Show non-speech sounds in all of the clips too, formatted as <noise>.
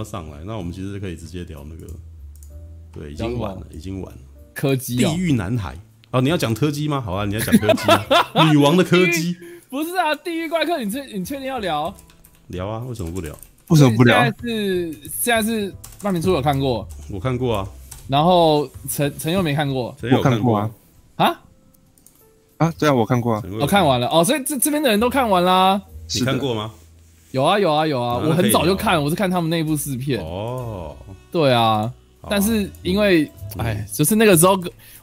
要上来，那我们其实可以直接聊那个。对，已经晚了，已经晚了。柯基，地狱男孩。哦，你要讲柯基吗？好啊，你要讲柯基，<laughs> 女王的柯基。不是啊，地狱怪客，你确你确定要聊？聊啊，为什么不聊？为什么不聊？现在是现在是万明初有看过，我看过啊。然后陈陈又没看过，陈有看过啊。啊啊，对啊，我看过啊，我看完了哦，所以这这边的人都看完啦。你看过吗？有啊有啊有啊，我很早就看，我是看他们内部试片。哦，对啊。但是因为，哎，就是那个时候，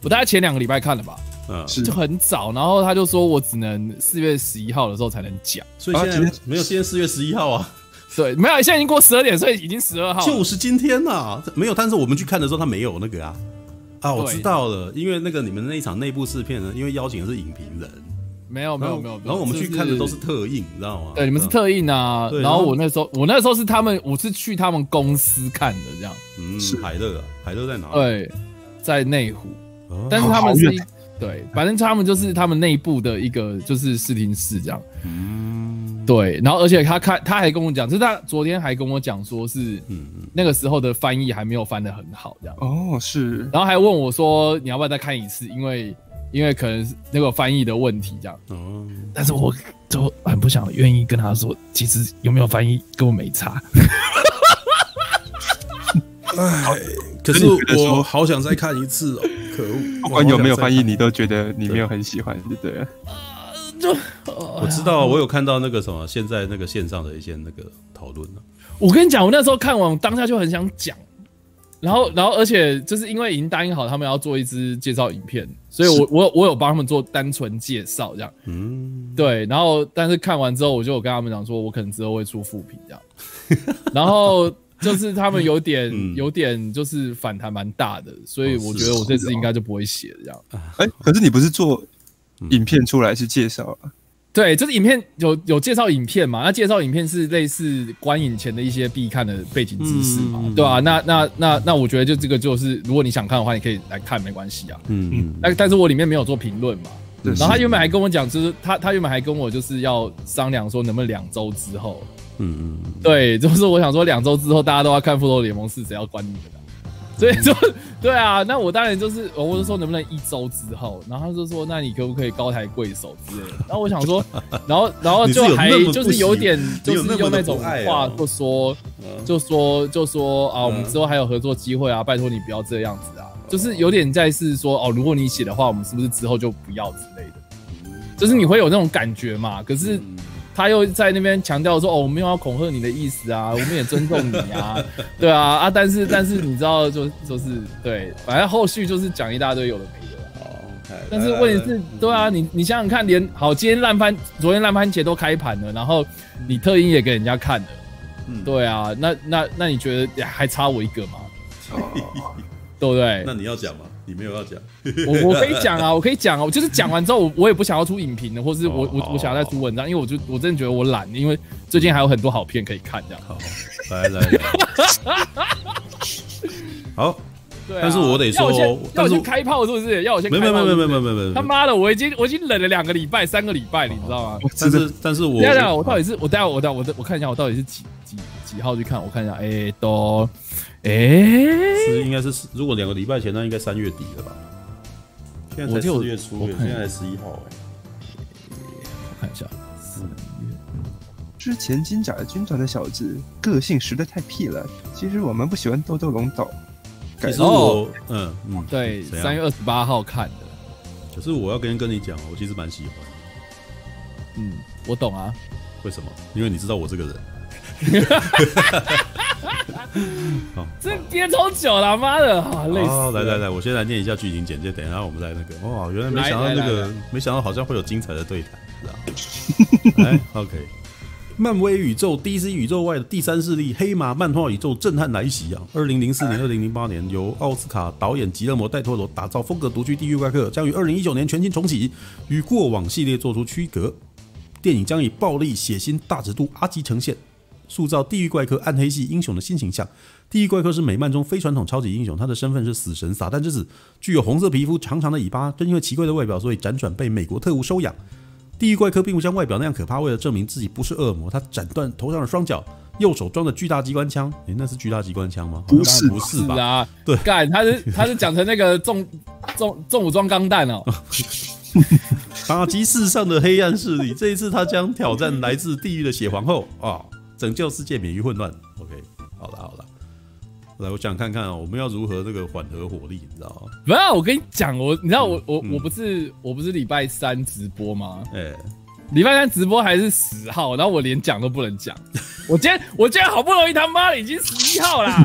我大概前两个礼拜看了吧，嗯，就很早，然后他就说我只能四月十一号的时候才能讲，所以现在没有，现在四月十一号啊，对，没有，现在已经过十二点，所以已经十二号，就是今天呐，没有，但是我们去看的时候他没有那个啊，啊，我知道了，因为那个你们那一场内部试片呢，因为邀请的是影评人。没有没有没有，然后我们去看的都是特映，你知道吗？对，你们是特映啊。然后我那时候，我那时候是他们，我是去他们公司看的，这样。嗯，是海乐啊，海乐在哪？对，在内湖。但是他们是，对，反正他们就是他们内部的一个就是视听室这样。嗯，对。然后而且他看他还跟我讲，就是他昨天还跟我讲说是，嗯嗯，那个时候的翻译还没有翻得很好这样。哦，是。然后还问我说，你要不要再看一次？因为。因为可能是那个翻译的问题，这样。哦。但是我就很不想愿意跟他说，其实有没有翻译跟我没差。哎，<laughs> 可是我好想再看一次哦！可恶，不管有没有翻译，你都觉得你没有很喜欢，对不对？就我知道，我有看到那个什么，现在那个线上的一些那个讨论了。我跟你讲，我那时候看完当下就很想讲。然后，然后，而且就是因为已经答应好他们要做一支介绍影片，所以我我我有帮他们做单纯介绍这样，嗯，对。然后，但是看完之后，我就有跟他们讲说，我可能之后会出副评这样。<laughs> 然后就是他们有点 <laughs> 有点就是反弹蛮大的，所以我觉得我这次应该就不会写这样。哎，可是你不是做影片出来是介绍啊？对，就是影片有有介绍影片嘛？那介绍影片是类似观影前的一些必看的背景知识嘛？嗯、对吧、啊？那那那那我觉得就这个就是，如果你想看的话，你可以来看，没关系啊。嗯嗯。但但是我里面没有做评论嘛。是然后他原本还跟我讲，就是他他原本还跟我就是要商量说，能不能两周之后？嗯嗯。对，就是我想说，两周之后大家都要看《复仇联盟四》，谁要管你们的？所以就对啊，那我当然就是，我就说能不能一周之后，然后他就说，那你可不可以高抬贵手之类的？然后我想说，然后然后就还就是有点就是用那种话就说，就说就说啊，我们之后还有合作机会啊，拜托你不要这样子啊，就是有点在是说哦，如果你写的话，我们是不是之后就不要之类的？就是你会有那种感觉嘛？可是。他又在那边强调说：“哦，我没有要恐吓你的意思啊，我们也尊重你啊，<laughs> 对啊啊！但是但是你知道，就就是对，反正后续就是讲一大堆有的没的。哦，但是问题是，对啊，你你想想看，连好今天烂番，昨天烂番茄都开盘了，然后你特映也给人家看了，嗯，对啊，那那那你觉得还差我一个吗？对不对？那你要讲吗？”你没有要讲，我我可以讲啊，我可以讲啊，我就是讲完之后，我我也不想要出影评的，或是我我我想要再出文章，因为我就我真的觉得我懒，因为最近还有很多好片可以看，这样。好，来来来，<laughs> 好，对，但是我得说，要我先开炮是不是？要我先开炮？没没没没没没没，他妈的，我已经我已经忍了两个礼拜、三个礼拜，你知道吗？但是但是我，等下我到底是我等下我等下我我看一下我到底是几几几号去看？我看一下，哎，都。哎，是应该是如果两个礼拜前，那应该三月底了吧？现在才四月初，现在才十一号哎。我看一下，四月。之前金甲的军团的小子个性实在太屁了。其实我们不喜欢豆豆龙岛。其实我，嗯嗯，对，三月二十八号看的。可是我要跟跟你讲，我其实蛮喜欢。嗯，我懂啊。为什么？因为你知道我这个人。好，<laughs> 这憋超久了，妈的，好累死。来来来，我先来念一下剧情简介，等一下我们再那个。哇，原来没想到那个，没想到好像会有精彩的对谈，是吧？来，<laughs> OK。漫威宇宙 DC 宇宙外的第三势力黑马漫画宇宙震撼来袭啊！二零零四年、二零零八年，由奥斯卡导演吉勒摩·戴托罗打造风格独具《地狱怪客》，将于二零一九年全新重启，与过往系列做出区隔。电影将以暴力、血腥、大尺度阿基呈现。塑造地狱怪客暗黑系英雄的新形象。地狱怪客是美漫中非传统超级英雄，他的身份是死神撒旦之子，具有红色皮肤、长长的尾巴，正因为奇怪的外表，所以辗转被美国特务收养。地狱怪客并不像外表那样可怕，为了证明自己不是恶魔，他斩断头上的双脚，右手装着巨大机关枪，哎，那是巨大机关枪吗？不是，不是吧？对，干，他是他是讲成那个重重重武装钢弹哦。打击世上的黑暗势力，这一次他将挑战来自地狱的血皇后啊，拯救世界免于混乱。OK，好了好了，来，我想看看我们要如何这个缓和火力，你知道吗？没有，我跟你讲，我你知道我我我不是我不是礼拜三直播吗？哎。礼拜三直播还是十号，然后我连讲都不能讲。<laughs> 我今天我今天好不容易他妈的已经十一号啦！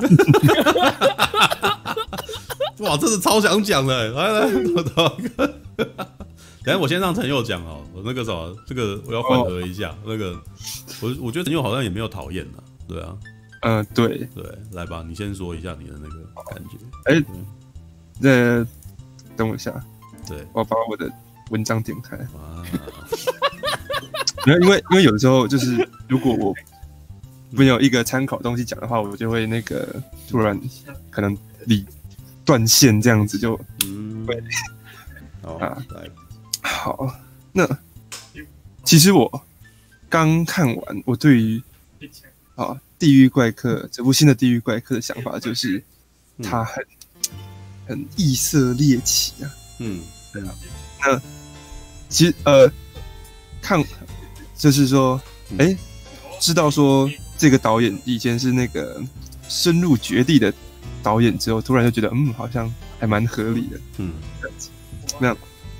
<laughs> 哇，真的超想讲的，来来，我 <laughs> 等下我先让陈佑讲哦，我那个什么，这个我要缓和一下。哦、那个我我觉得陈佑好像也没有讨厌的，对啊，嗯、呃，对对，来吧，你先说一下你的那个感觉。哎、欸，那、呃、等我一下，对，我要把我的文章点开。啊没有，因为因为有的时候就是，如果我 <laughs> 没有一个参考东西讲的话，我就会那个突然可能理断线这样子就嗯对啊好，那其实我刚看完，我对于啊《地狱怪客》这部新的《地狱怪客》的想法就是，它很很异色猎奇啊，嗯，对啊，那其实呃看。就是说，哎、欸，知道说这个导演以前是那个深入绝地的导演之后，突然就觉得，嗯，好像还蛮合理的，嗯，这样子。那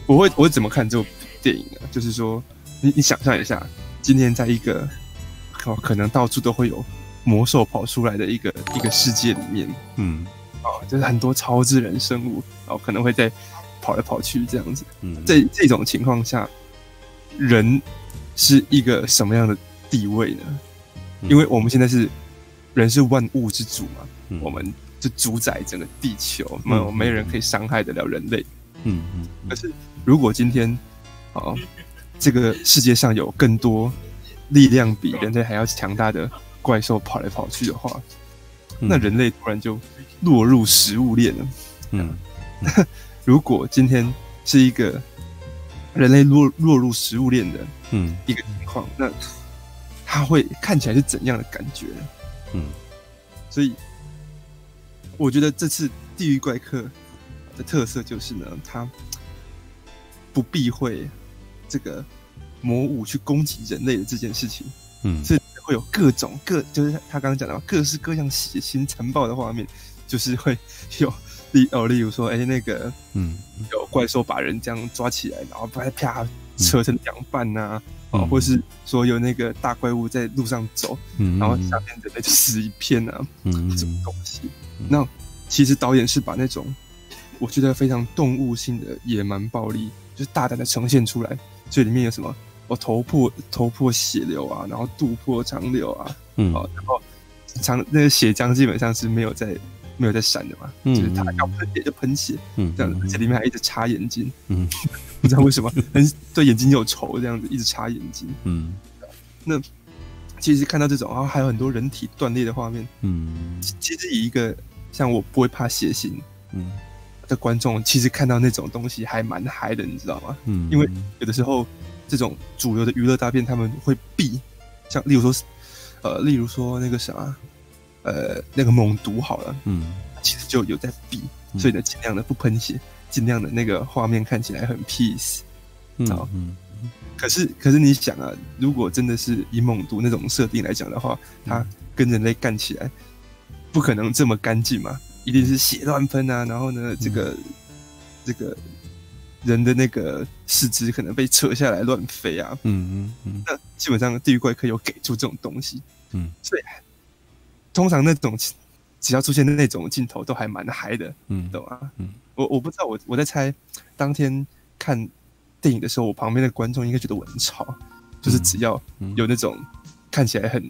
我会我会怎么看这部电影呢？就是说，你你想象一下，今天在一个可可能到处都会有魔兽跑出来的一个一个世界里面，嗯，啊，就是很多超自然生物，然后可能会在跑来跑去这样子，嗯，在这种情况下，人。是一个什么样的地位呢？因为我们现在是人是万物之主嘛，嗯、我们就主宰整个地球，没有、嗯、没人可以伤害得了人类。嗯嗯。可是如果今天啊，这个世界上有更多力量比人类还要强大的怪兽跑来跑去的话，嗯、那人类突然就落入食物链了。嗯。<laughs> 如果今天是一个人类落落入食物链的。嗯，一个情况，那它会看起来是怎样的感觉？嗯，所以我觉得这次《地狱怪客》的特色就是呢，他不避讳这个魔物去攻击人类的这件事情。嗯，是会有各种各，就是他刚刚讲的各式各样血腥残暴的画面，就是会有例哦，例如说，哎，那个，嗯，有怪兽把人这样抓起来，然后啪啪。扯成两半呐，啊，嗯、或是说有那个大怪物在路上走，嗯、然后下面人类就死一片啊，嗯、这种东西。嗯、那其实导演是把那种我觉得非常动物性的野蛮暴力，就是大胆的呈现出来。所以里面有什么？我头破头破血流啊，然后肚破肠流啊，嗯，然后肠那个血浆基本上是没有在。没有在闪的嘛，嗯、就是他要喷血就喷血，嗯，这样子，而且里面还一直插眼睛，嗯，<laughs> 不知道为什么，很对眼睛有仇，这样子一直插眼睛，嗯，那其实看到这种，然后还有很多人体断裂的画面，嗯，其实以一个像我不会怕血腥，嗯，的观众，其实看到那种东西还蛮嗨的，你知道吗？嗯，因为有的时候这种主流的娱乐大片他们会避，像例如说，呃，例如说那个啥。呃，那个猛毒好了，嗯，其实就有在避，嗯、所以呢，尽量的不喷血，尽量的那个画面看起来很 peace，嗯嗯。可是，可是你想啊，如果真的是以猛毒那种设定来讲的话，它跟人类干起来，不可能这么干净嘛，一定是血乱喷啊，然后呢，这个、嗯、这个人的那个四肢可能被扯下来乱飞啊，嗯嗯嗯。那基本上地狱怪客有给出这种东西，嗯，所以。通常那种只要出现的那种镜头都还蛮嗨的，嗯，懂吗？嗯，我我不知道，我我在猜，当天看电影的时候，我旁边的观众应该觉得我很吵，就是只要有那种看起来很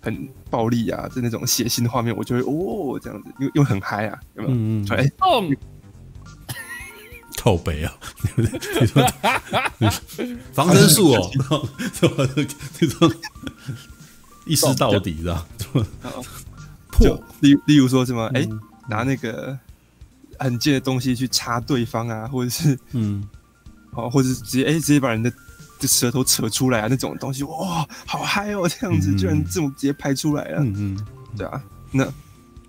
很暴力啊，就那种血腥的画面，我就会哦这样子，因为因为很嗨啊，有没有？嗯嗯。哎，靠北啊！防身术哦，这种。一尸到底，是吧？破，例例如说什么？哎，拿那个很尖的东西去插对方啊，或者是嗯，哦，或者是直接哎，直接把人的这舌头扯出来啊那种东西，哇，好嗨哦，这样子居然这么直接拍出来了，嗯嗯，对啊，那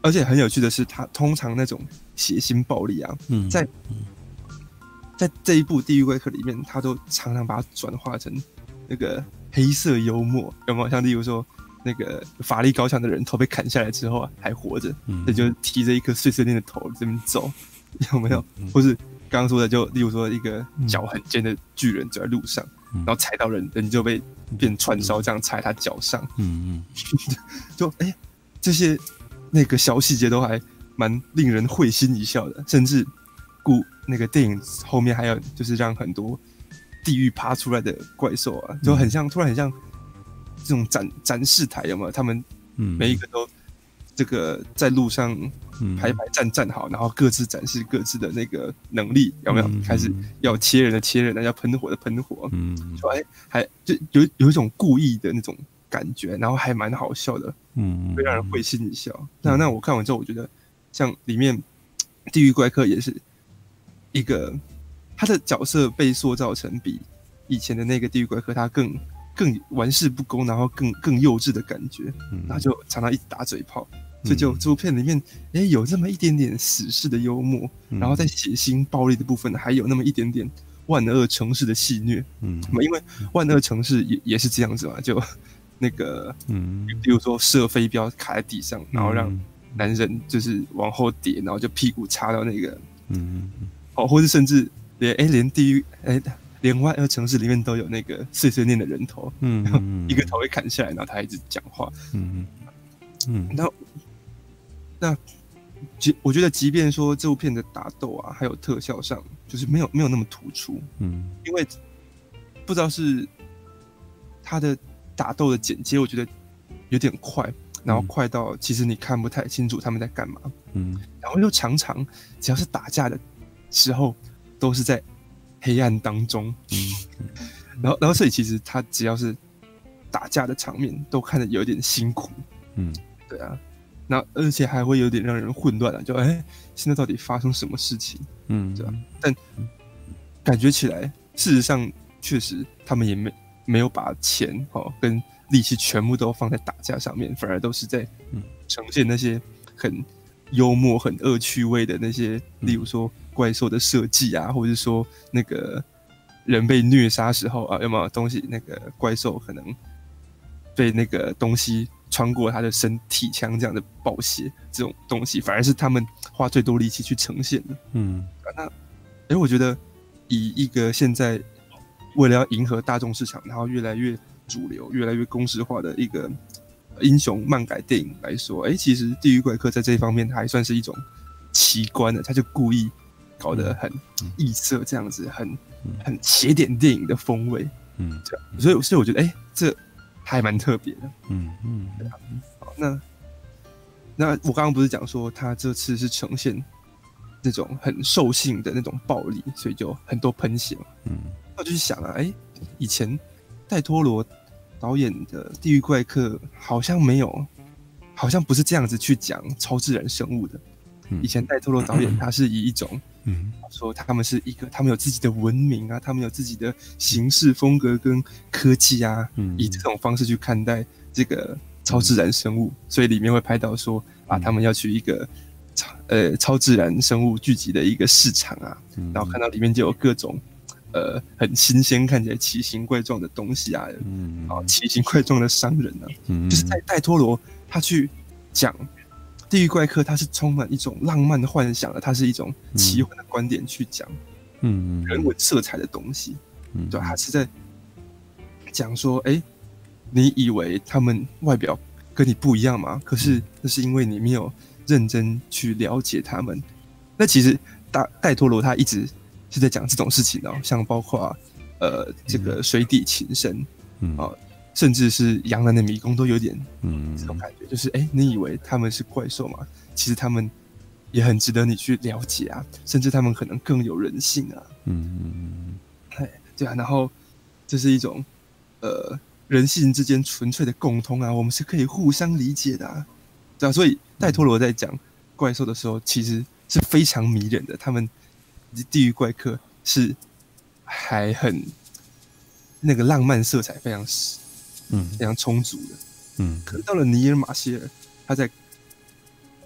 而且很有趣的是，他通常那种血腥暴力啊，嗯，在在这一部《地狱怪客》里面，他都常常把它转化成那个黑色幽默，有没有？像例如说。那个法力高强的人头被砍下来之后啊，还活着，那、嗯、就提着一颗碎碎念的头这边走，有没有？嗯、或是刚刚说的，就例如说一个脚很尖的巨人走在路上，嗯、然后踩到人，人就被变串烧这样踩他脚上，嗯嗯，<laughs> 就哎、欸，这些那个小细节都还蛮令人会心一笑的，甚至故那个电影后面还有就是让很多地狱爬出来的怪兽啊，就很像，突然很像。这种展展示台有没有？他们每一个都这个在路上排排站站好，然后各自展示各自的那个能力，有没有？开始要切人的切人，要喷火的喷火，嗯，就还还就有有一种故意的那种感觉，然后还蛮好笑的，嗯，会让人会心一笑。那那我看完之后，我觉得像里面 <tsk> 地狱怪客也是一个他的角色被塑造成比以前的那个地狱怪客他更。更玩世不恭，然后更更幼稚的感觉，然后就常常一直打嘴炮，所以就这部片里面，哎、欸，有这么一点点死侍的幽默，然后在血腥暴力的部分，还有那么一点点万恶城市的戏虐，嗯，因为万恶城市也也是这样子嘛，就那个，嗯，比如说射飞镖卡在地上，然后让男人就是往后跌，然后就屁股插到那个，嗯，哦，或者甚至连哎、欸、连地狱哎。欸连万恶城市里面都有那个碎碎念的人头，嗯，然后 <laughs> 一个头会砍下来，然后他一直讲话，嗯嗯，那那即我觉得，即便说这部片的打斗啊，还有特效上，就是没有没有那么突出，嗯，因为不知道是他的打斗的剪接，我觉得有点快，然后快到其实你看不太清楚他们在干嘛，嗯，然后又常常只要是打架的时候，都是在。黑暗当中，嗯，<laughs> 然后，然后，所以其实他只要是打架的场面，都看得有点辛苦，嗯，对啊，那而且还会有点让人混乱啊，就哎、欸，现在到底发生什么事情？嗯，对吧？但感觉起来，事实上确实他们也没没有把钱哦跟力气全部都放在打架上面，反而都是在呈现那些很幽默、很恶趣味的那些，例如说。怪兽的设计啊，或者是说那个人被虐杀时候啊，有没有东西？那个怪兽可能被那个东西穿过他的身体腔这样的暴血这种东西，反而是他们花最多力气去呈现的。嗯，那哎，我觉得以一个现在为了要迎合大众市场，然后越来越主流、越来越公式化的一个英雄漫改电影来说，哎，其实《地狱怪客》在这一方面还算是一种奇观的，他就故意。搞得很异色，这样子很很邪点电影的风味，嗯，这样，所以所以我觉得，哎、欸，这还蛮特别的，嗯嗯，对啊，好，那那我刚刚不是讲说他这次是呈现那种很兽性的那种暴力，所以就很多喷血嘛，嗯，那我就去想啊，哎、欸，以前戴托罗导演的《地狱怪客》好像没有，好像不是这样子去讲超自然生物的，以前戴托罗导演他是以一种嗯，说他们是一个，他们有自己的文明啊，他们有自己的形式风格跟科技啊，嗯，以这种方式去看待这个超自然生物，所以里面会拍到说啊，他们要去一个超呃超自然生物聚集的一个市场啊，然后看到里面就有各种呃很新鲜、看起来奇形怪状的东西啊，嗯，啊奇形怪状的商人啊，嗯，就是在戴托罗他去讲。地狱怪客，它是充满一种浪漫的幻想的，它是一种奇幻的观点去讲，嗯，人文色彩的东西，嗯，对，他是在讲说，哎、欸，你以为他们外表跟你不一样吗？可是那是因为你没有认真去了解他们。那其实大戴托罗他一直是在讲这种事情哦，像包括呃这个水底情深，嗯啊。甚至是洋人的迷宫都有点嗯这种感觉，就是哎、欸，你以为他们是怪兽吗？其实他们也很值得你去了解啊，甚至他们可能更有人性啊。嗯嗯嗯，哎，对啊，然后这是一种呃人性之间纯粹的共通啊，我们是可以互相理解的啊。对啊，所以戴托罗在讲怪兽的时候，其实是非常迷人的。他们地狱怪客是还很。那个浪漫色彩非常嗯非常充足的。嗯可是到了尼尔马歇尔，他在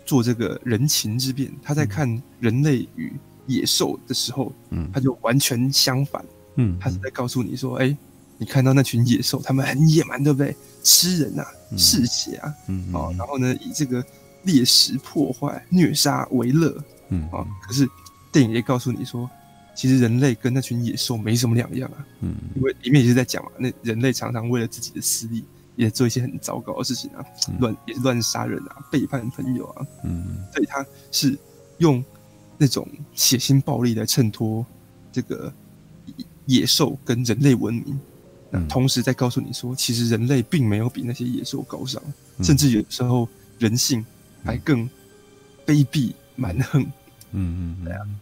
做这个人情之变，他在看人类与野兽的时候，嗯他就完全相反。嗯，他是在告诉你说：“哎、你看到那群野兽，他们很野蛮，对不对？吃人啊，嗜血啊，嗯哦，然后呢，以这个猎食、破坏、虐杀为乐嗯啊、哦。可是电影也告诉你说，其实人类跟那群野兽没什么两样啊。嗯。因为里面也是在讲嘛，那人类常常为了自己的私利，也做一些很糟糕的事情啊，乱也是乱杀人啊，背叛朋友啊。嗯。所以他是用那种血腥暴力来衬托这个野兽跟人类文明，那嗯。同时在告诉你说，其实人类并没有比那些野兽高尚，嗯。甚至有时候人性还更卑鄙蛮横。嗯嗯，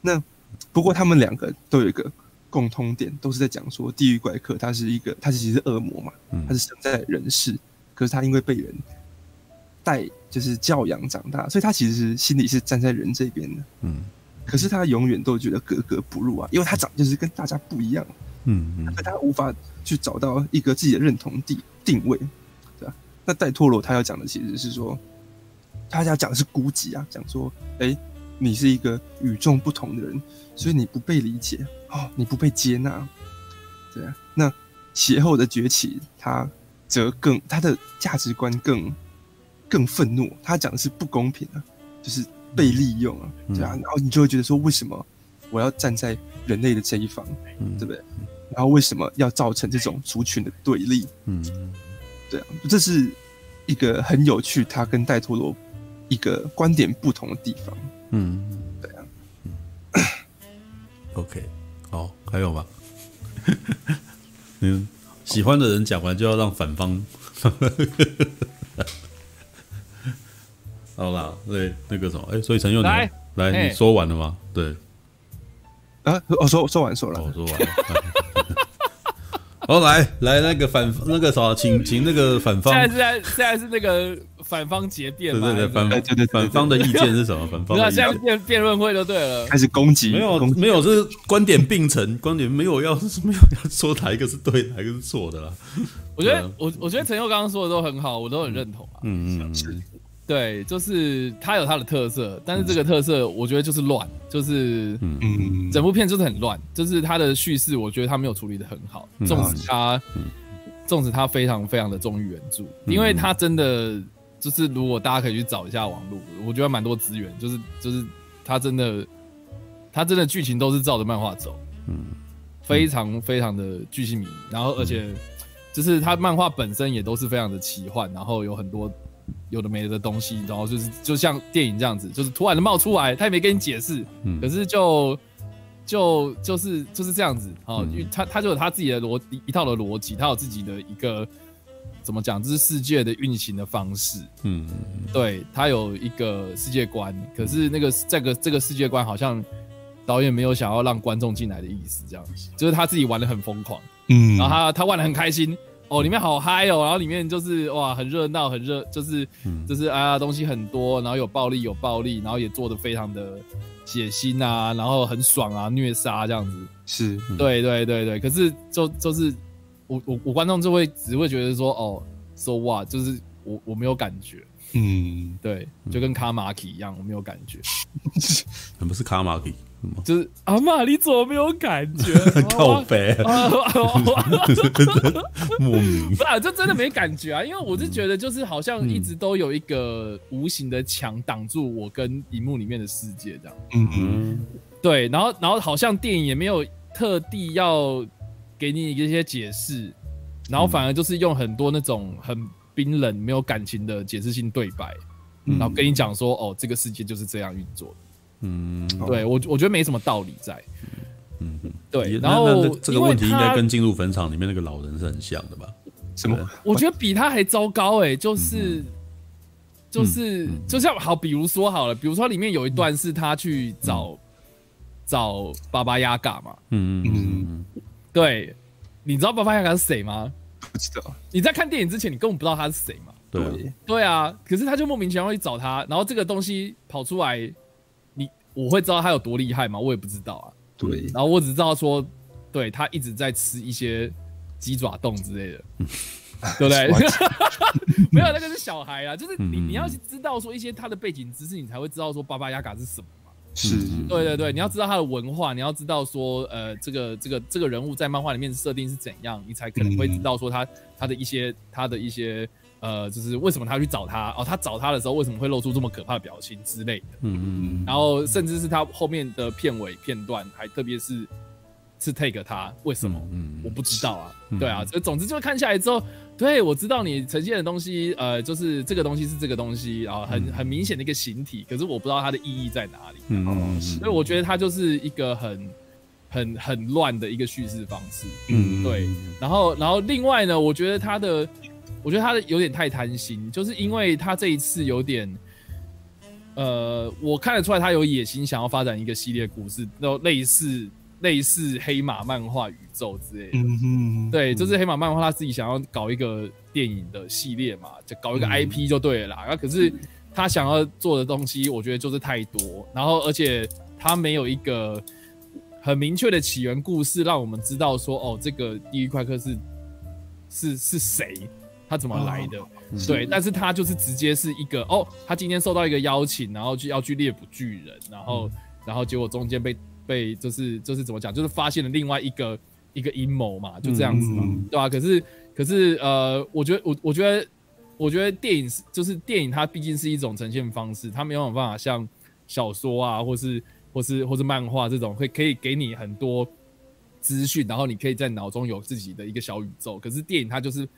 那不过他们两个都有一个共通点，都是在讲说地狱怪客他是一个，他其实是恶魔嘛，嗯他是生在人世，可是他因为被人带就是教养长大，所以他其实是心里是站在人这边的。嗯可是他永远都觉得格格不入啊，因为他长得就是跟大家不一样，嗯嗯他无法去找到一个自己的认同地定位，对吧？那戴托罗他要讲的其实是说，他要讲的是孤寂啊，讲说，哎、你是一个与众不同的人，所以你不被理解哦，你不被接纳，对啊。那邪后的崛起，他则更他的价值观更更愤怒，他讲的是不公平啊，就是被利用啊，对啊。然后你就会觉得说，为什么我要站在人类的这一方，嗯对不对？然后为什么要造成这种族群的对立？嗯对啊，这是一个很有趣，他跟戴托罗一个观点不同的地方。嗯，对啊，OK，好，还有吗？嗯，喜欢的人讲完就要让反方。<laughs> 好啦，对，那个什么，哎、所以陈佑你来来，你说完了吗？对，啊，我说说完说了，哦，说完了。<laughs> 好，来来那个反那个啥，请请那个反方，现在是在现在是那个反方结辩嘛？对对对，反哎对对反方的意见是什么？反方不是啊，的意见现在辩辩论会就对了。开始攻击，没有没有，是观点并存，观点没有要没有要说哪一个是对，哪一个是错的啦。我觉得啊我我觉得陈佑刚刚说的都很好，我都很认同啊。嗯嗯嗯，对，就是他有他的特色，但是这个特色我觉得就是乱，就是嗯，整部片就是很乱，就是他的叙事，我觉得他没有处理的很好，嗯纵使他，纵使他非常非常的忠于原著，因为他真的就是如果大家可以去找一下网络，我觉得蛮多资源，就是就是他真的，他真的剧情都是照着漫画走，嗯非常非常的巨细靡遗，然后而且就是他漫画本身也都是非常的奇幻，然后有很多有的没的东西，然后就是就像电影这样子，就是突然的冒出来，他也没跟你解释，嗯可是就就就是就是这样子哦，嗯因为他他就有他自己的逻一一套的逻辑，他有自己的一个怎么讲，这是世界的运行的方式，嗯对他有一个世界观，可是那个这个这个世界观好像导演没有想要让观众进来的意思，这样子就是他自己玩的很疯狂，嗯，然后他他玩的很开心。哦，里面好嗨哦，然后里面就是哇，很热闹，很热，就是、嗯就是啊，东西很多，然后有暴力，有暴力，然后也做的非常的血腥啊，然后很爽啊，虐杀这样子。是，嗯对对对对，可是就就是我我我观众就会只会觉得说哦，so what，就是我我没有感觉，嗯，对，就跟卡马基一样，我没有感觉，<laughs> 不是卡马基什么？就是阿妈你怎么没有感觉？<laughs> 靠背，啊！<laughs> 莫名不。是，就真的没感觉啊，因为我是觉得就是好像一直都有一个无形的墙挡住我跟荧幕里面的世界这样。嗯嗯嗯对，然后然后好像电影也没有特地要给你一些解释，然后反而就是用很多那种很冰冷、没有感情的解释性对白，嗯。然后跟你讲说，哦，这个世界就是这样运作的。嗯。对我我觉得没什么道理在。嗯嗯，对，然后这个问题应该跟进入坟场里面那个老人是很像的吧？什么？我觉得比他还糟糕哎、就是、就是、就像好，比如说好了，比如说里面有一段是他去找、找巴巴亚嘎嘛，嗯嗯。嗯对，你知道巴巴亚嘎是谁吗？不知道，你在看电影之前，你根本不知道他是谁嘛？对啊，对，啊，可是他就莫名其妙会去找他，然后这个东西跑出来，你我会知道他有多厉害吗？我也不知道啊。对，然后我只知道说，对他一直在吃一些鸡爪冻之类的，<laughs> 对不对？<laughs> <laughs> 没有，那个是小孩啊，就是你你要知道说一些他的背景知识，你才会知道说巴巴亚嘎是什么。是，对对对，你要知道他的文化，你要知道说，呃，这个这个这个人物在漫画里面设定是怎样，你才可能会知道说他他的一些他的一些呃，就是为什么他要去找他哦，他找他的时候为什么会露出这么可怕的表情之类的。嗯嗯，然后甚至是他后面的片尾片段，还特别是是 take 他为什么？嗯，我不知道啊。对啊，这总之就看下来之后。对，我知道你呈现的东西，呃，就是这个东西是这个东西，然后很很明显的一个形体，可是我不知道它的意义在哪里。嗯，所以我觉得它就是一个很很很乱的一个叙事方式。嗯，对。然后，然后另外呢，我觉得他的，我觉得他的有点太贪心，就是因为他这一次有点，呃，我看得出来他有野心，想要发展一个系列故事，都类似。类似黑马漫画宇宙之类的，嗯哼，对，就是黑马漫画他自己想要搞一个电影的系列嘛，就搞一个 IP 就对了啦。那、嗯、可是他想要做的东西，我觉得就是太多，然后而且他没有一个很明确的起源故事，让我们知道说，哦，这个地狱快客是是是谁，他怎么来的？哦、对，但是他就是直接是一个，哦，他今天受到一个邀请，然后去要去猎捕巨人，然后、嗯、然后结果中间被。被就是就是怎么讲，就是发现了另外一个一个阴谋嘛，就这样子嘛，嗯、对吧、啊？可是可是呃，我觉得我我觉得我觉得电影是就是电影，它毕竟是一种呈现方式，它没有办法像小说啊，或是或是或是漫画这种会可以给你很多资讯，然后你可以在脑中有自己的一个小宇宙。可是电影它就是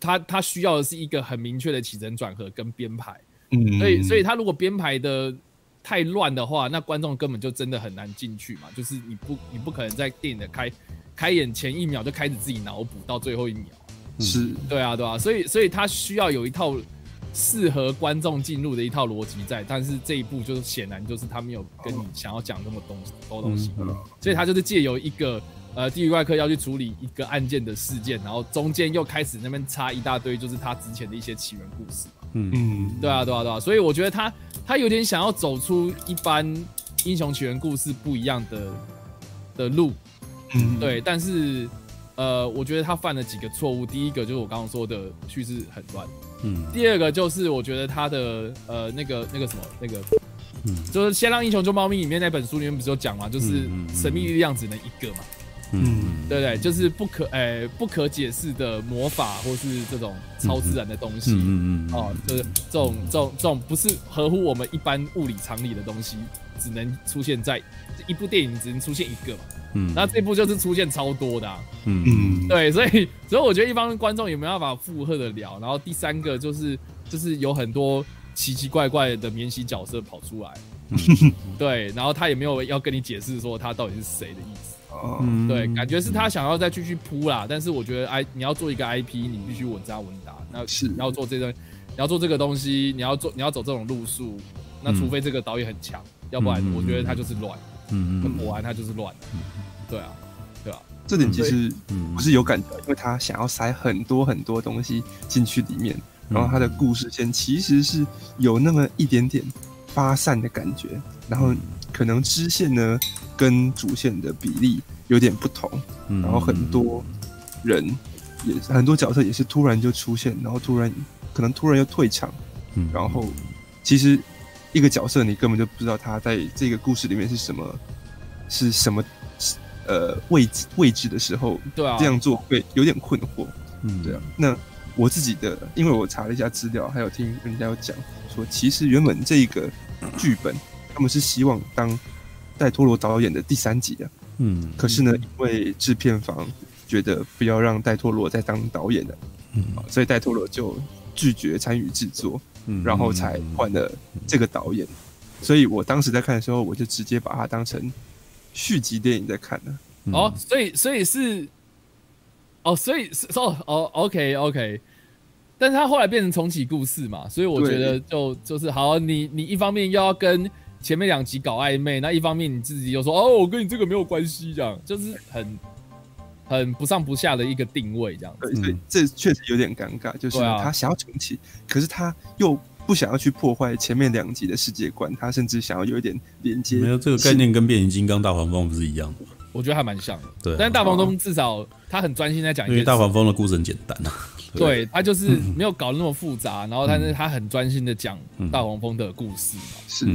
它它需要的是一个很明确的起承转合跟编排，嗯，所以所以它如果编排的。太乱的话，那观众根本就真的很难进去嘛。就是你不，你不可能在电影的开开演前一秒就开始自己脑补到最后一秒。是，对啊，对啊。所以，所以他需要有一套适合观众进入的一套逻辑在。但是这一部就是显然就是他没有跟你想要讲那么东多东西。所以他就是借由一个呃地狱怪客要去处理一个案件的事件，然后中间又开始那边插一大堆，就是他之前的一些起源故事。嗯嗯，对啊，对啊，对啊。所以我觉得他。他有点想要走出一般英雄起源故事不一样的的路，嗯，对，但是呃，我觉得他犯了几个错误。第一个就是我刚刚说的叙事很乱，嗯，第二个就是我觉得他的呃那个那个什么那个，嗯，就是《先让英雄救猫咪》里面那本书里面不是有讲嘛，就是神秘力量只能一个嘛。嗯，对对，就是不可诶、欸、不可解释的魔法，或是这种超自然的东西，嗯嗯，嗯哦，就是这种这种这种不是合乎我们一般物理常理的东西，只能出现在一部电影，只能出现一个嘛，嗯，那这部就是出现超多的，啊，嗯嗯，对，所以所以我觉得一般观众有没有办法负荷的了？然后第三个就是就是有很多奇奇怪怪的免洗角色跑出来，嗯、对，然后他也没有要跟你解释说他到底是谁的意思。嗯，对，感觉是他想要再继续铺啦，但是我觉得，I 你要做一个 IP，你必须稳扎稳打。那是你要做这个，你要做这个东西，你要做你要走这种路数，那除非这个导演很强，要不然我觉得他就是乱。嗯嗯，果然他就是乱。对啊，对啊，这点其实我是有感觉，因为他想要塞很多很多东西进去里面，然后他的故事线其实是有那么一点点发散的感觉，然后可能支线呢。跟主线的比例有点不同，然后很多人也很多角色也是突然就出现，然后突然可能突然又退场，嗯然后其实一个角色你根本就不知道他在这个故事里面是什么是什么呃位置位置的时候，对啊，这样做会有点困惑，嗯，对啊。那我自己的，因为我查了一下资料，还有听人家有讲说，其实原本这个剧本他们是希望当。戴托罗导演的第三集的，嗯，可是呢，因为制片方觉得不要让戴托罗再当导演了，嗯，所以戴托罗就拒绝参与制作，嗯，然后才换了这个导演。所以我当时在看的时候，我就直接把它当成续集电影在看了。哦，所以所以是，哦，所以是哦哦，OK OK，但是他后来变成重启故事嘛，所以我觉得就就是好，你你一方面又要跟。前面两集搞暧昧，那一方面你自己又说哦，我跟你这个没有关系，这样就是很很不上不下的一个定位，这样子。对，这确实有点尴尬，就是他想要重启，啊、可是他又不想要去破坏前面两集的世界观，他甚至想要有一点连接。没有这个概念，跟变形金刚大黄蜂不是一样的吗？我觉得还蛮像的。对，但是大黄蜂至少他很专心在讲，因为大黄蜂的故事很简单啊。对，他就是没有搞那么复杂，然后但是他很专心的讲大黄蜂的故事嘛。是，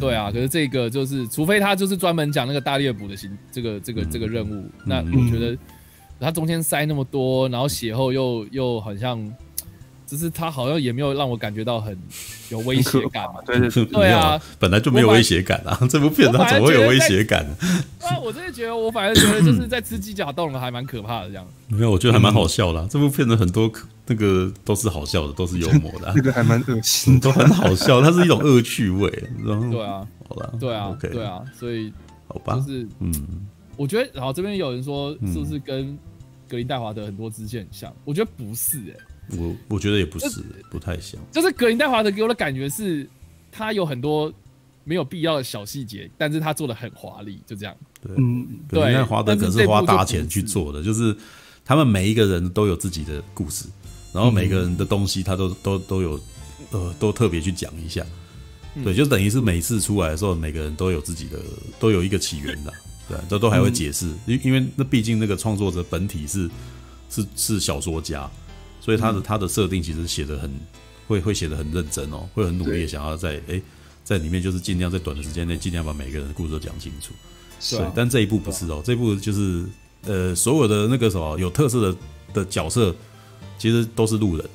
对啊。可是这个就是，除非他就是专门讲那个大猎捕的行这个这个这个任务，那我觉得他中间塞那么多，然后血后又又好像。只是他好像也没有让我感觉到很 <laughs> 有威胁感嘛，对对对，对啊，本来就没有威胁感啊，这部片它怎么会有威胁感？啊，我真的觉得，我反而觉得就是在吃鸡甲冻了，还蛮可怕的这样。没有，我觉得还蛮好笑的。这部片的很多那个都是好笑的，都是幽默的，<laughs> 这个还蛮恶心，都很好笑，它是一种恶趣味。然后对啊，好了，对啊，对啊，所以好吧，就是嗯，我觉得，然后这边有人说是不是跟格林戴华德很多支线很像？我觉得不是哎。我我觉得也不是，不太像。就是格林戴华德给我的感觉是，他有很多没有必要的小细节，但是他做的很华丽，就这样。对，嗯，格林戴华德可是花大钱去做的，就是他们每一个人都有自己的故事，然后每个人的东西他都都都有，呃，都特别去讲一下。对，就等于是每次出来的时候，每个人都有自己的，都有一个起源的，<laughs> 对，这都还会解释，因因为那毕竟那个创作者本体是是是小说家。所以他的他的设定其实写的很会会写的很认真哦，会很努力的想要在哎对在里面就是尽量在短的时间内尽量把每个人的故事都讲清楚。对，但这一部不是哦，这一部就是呃所有的那个什么有特色的的角色其实都是路人，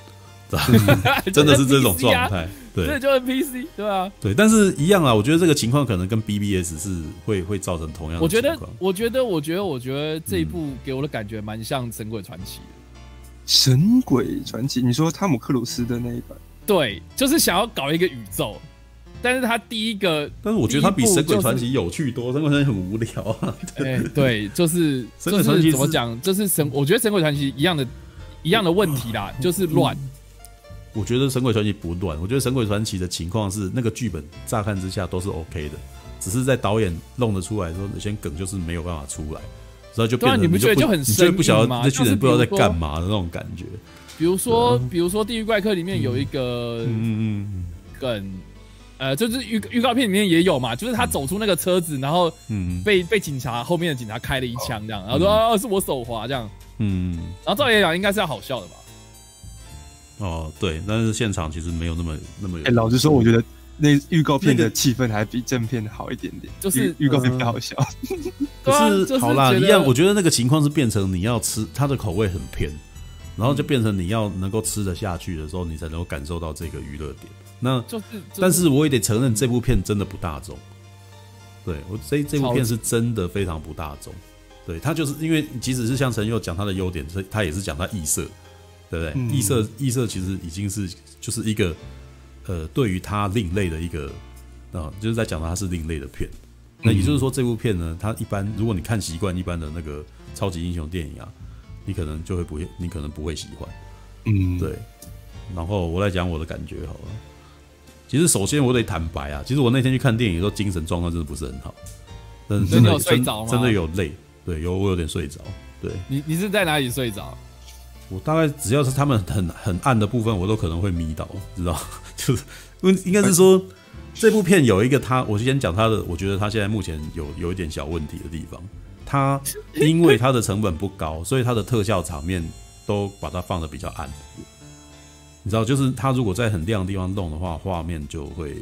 <laughs> 真的是这种状态。<laughs> 对，这就 NPC 对啊，对，但是一样啊，我觉得这个情况可能跟 BBS 是会会造成同样的情况。我觉得，我觉得，我觉得，我觉得这一部给我的感觉蛮像《神鬼传奇》的。神鬼传奇，你说汤姆克鲁斯的那一版，对，就是想要搞一个宇宙，但是他第一个，但是我觉得他比神鬼传奇有趣多，神鬼传奇很无聊啊。对 <laughs> 对，就是神鬼传奇怎么讲？就是神，我觉得神鬼传奇一样的，一样的问题啦，就是乱。我觉得神鬼传奇不乱，我觉得神鬼传奇的情况是那个剧本乍看之下都是 OK 的，只是在导演弄得出来的时候，那些梗就是没有办法出来。然后就变成，你不觉得就很生硬吗？那群人不知道在干嘛的那种感觉。比如说，比如说《地狱怪客》里面有一个嗯嗯梗，呃，就是预预告片里面也有嘛，就是他走出那个车子，然后嗯被被警察后面的警察开了一枪，这样，然后说啊是我手滑这样，嗯，然后照理来讲应该是要好笑的吧？哦，对，但是现场其实没有那么那么有。哎，老实说，我觉得。那预告片的气氛还比正片好一点点，就是预告片比较好笑。<laughs> 可是好啦，一样，我觉得那个情况是变成你要吃，它的口味很偏，然后就变成你要能够吃得下去的时候，你才能够感受到这个娱乐点。那就是，但是我也得承认，这部片真的不大众。对我这这部片是真的非常不大众。对，他就是因为即使是像陈佑讲他的优点，他他也是讲他异色，对不对？异色异色其实已经是就是一个。呃，对于他另类的一个啊、呃，就是在讲他是另类的片。那也就是说，这部片呢，它一般如果你看习惯一般的那个超级英雄电影啊，你可能就会不会，你可能不会喜欢。嗯，对。然后我来讲我的感觉好了。其实首先我得坦白啊，其实我那天去看电影的时候，精神状况真的不是很好。真的有睡着吗？真的有累。对，有我有点睡着。对。你你是在哪里睡着？我大概只要是他们很很暗的部分，我都可能会迷倒，知道？就是，问应该是说，这部片有一个他，我先讲他的，我觉得他现在目前有有一点小问题的地方。他因为他的成本不高，所以他的特效场面都把它放的比较暗。你知道，就是他如果在很亮的地方弄的话，画面就会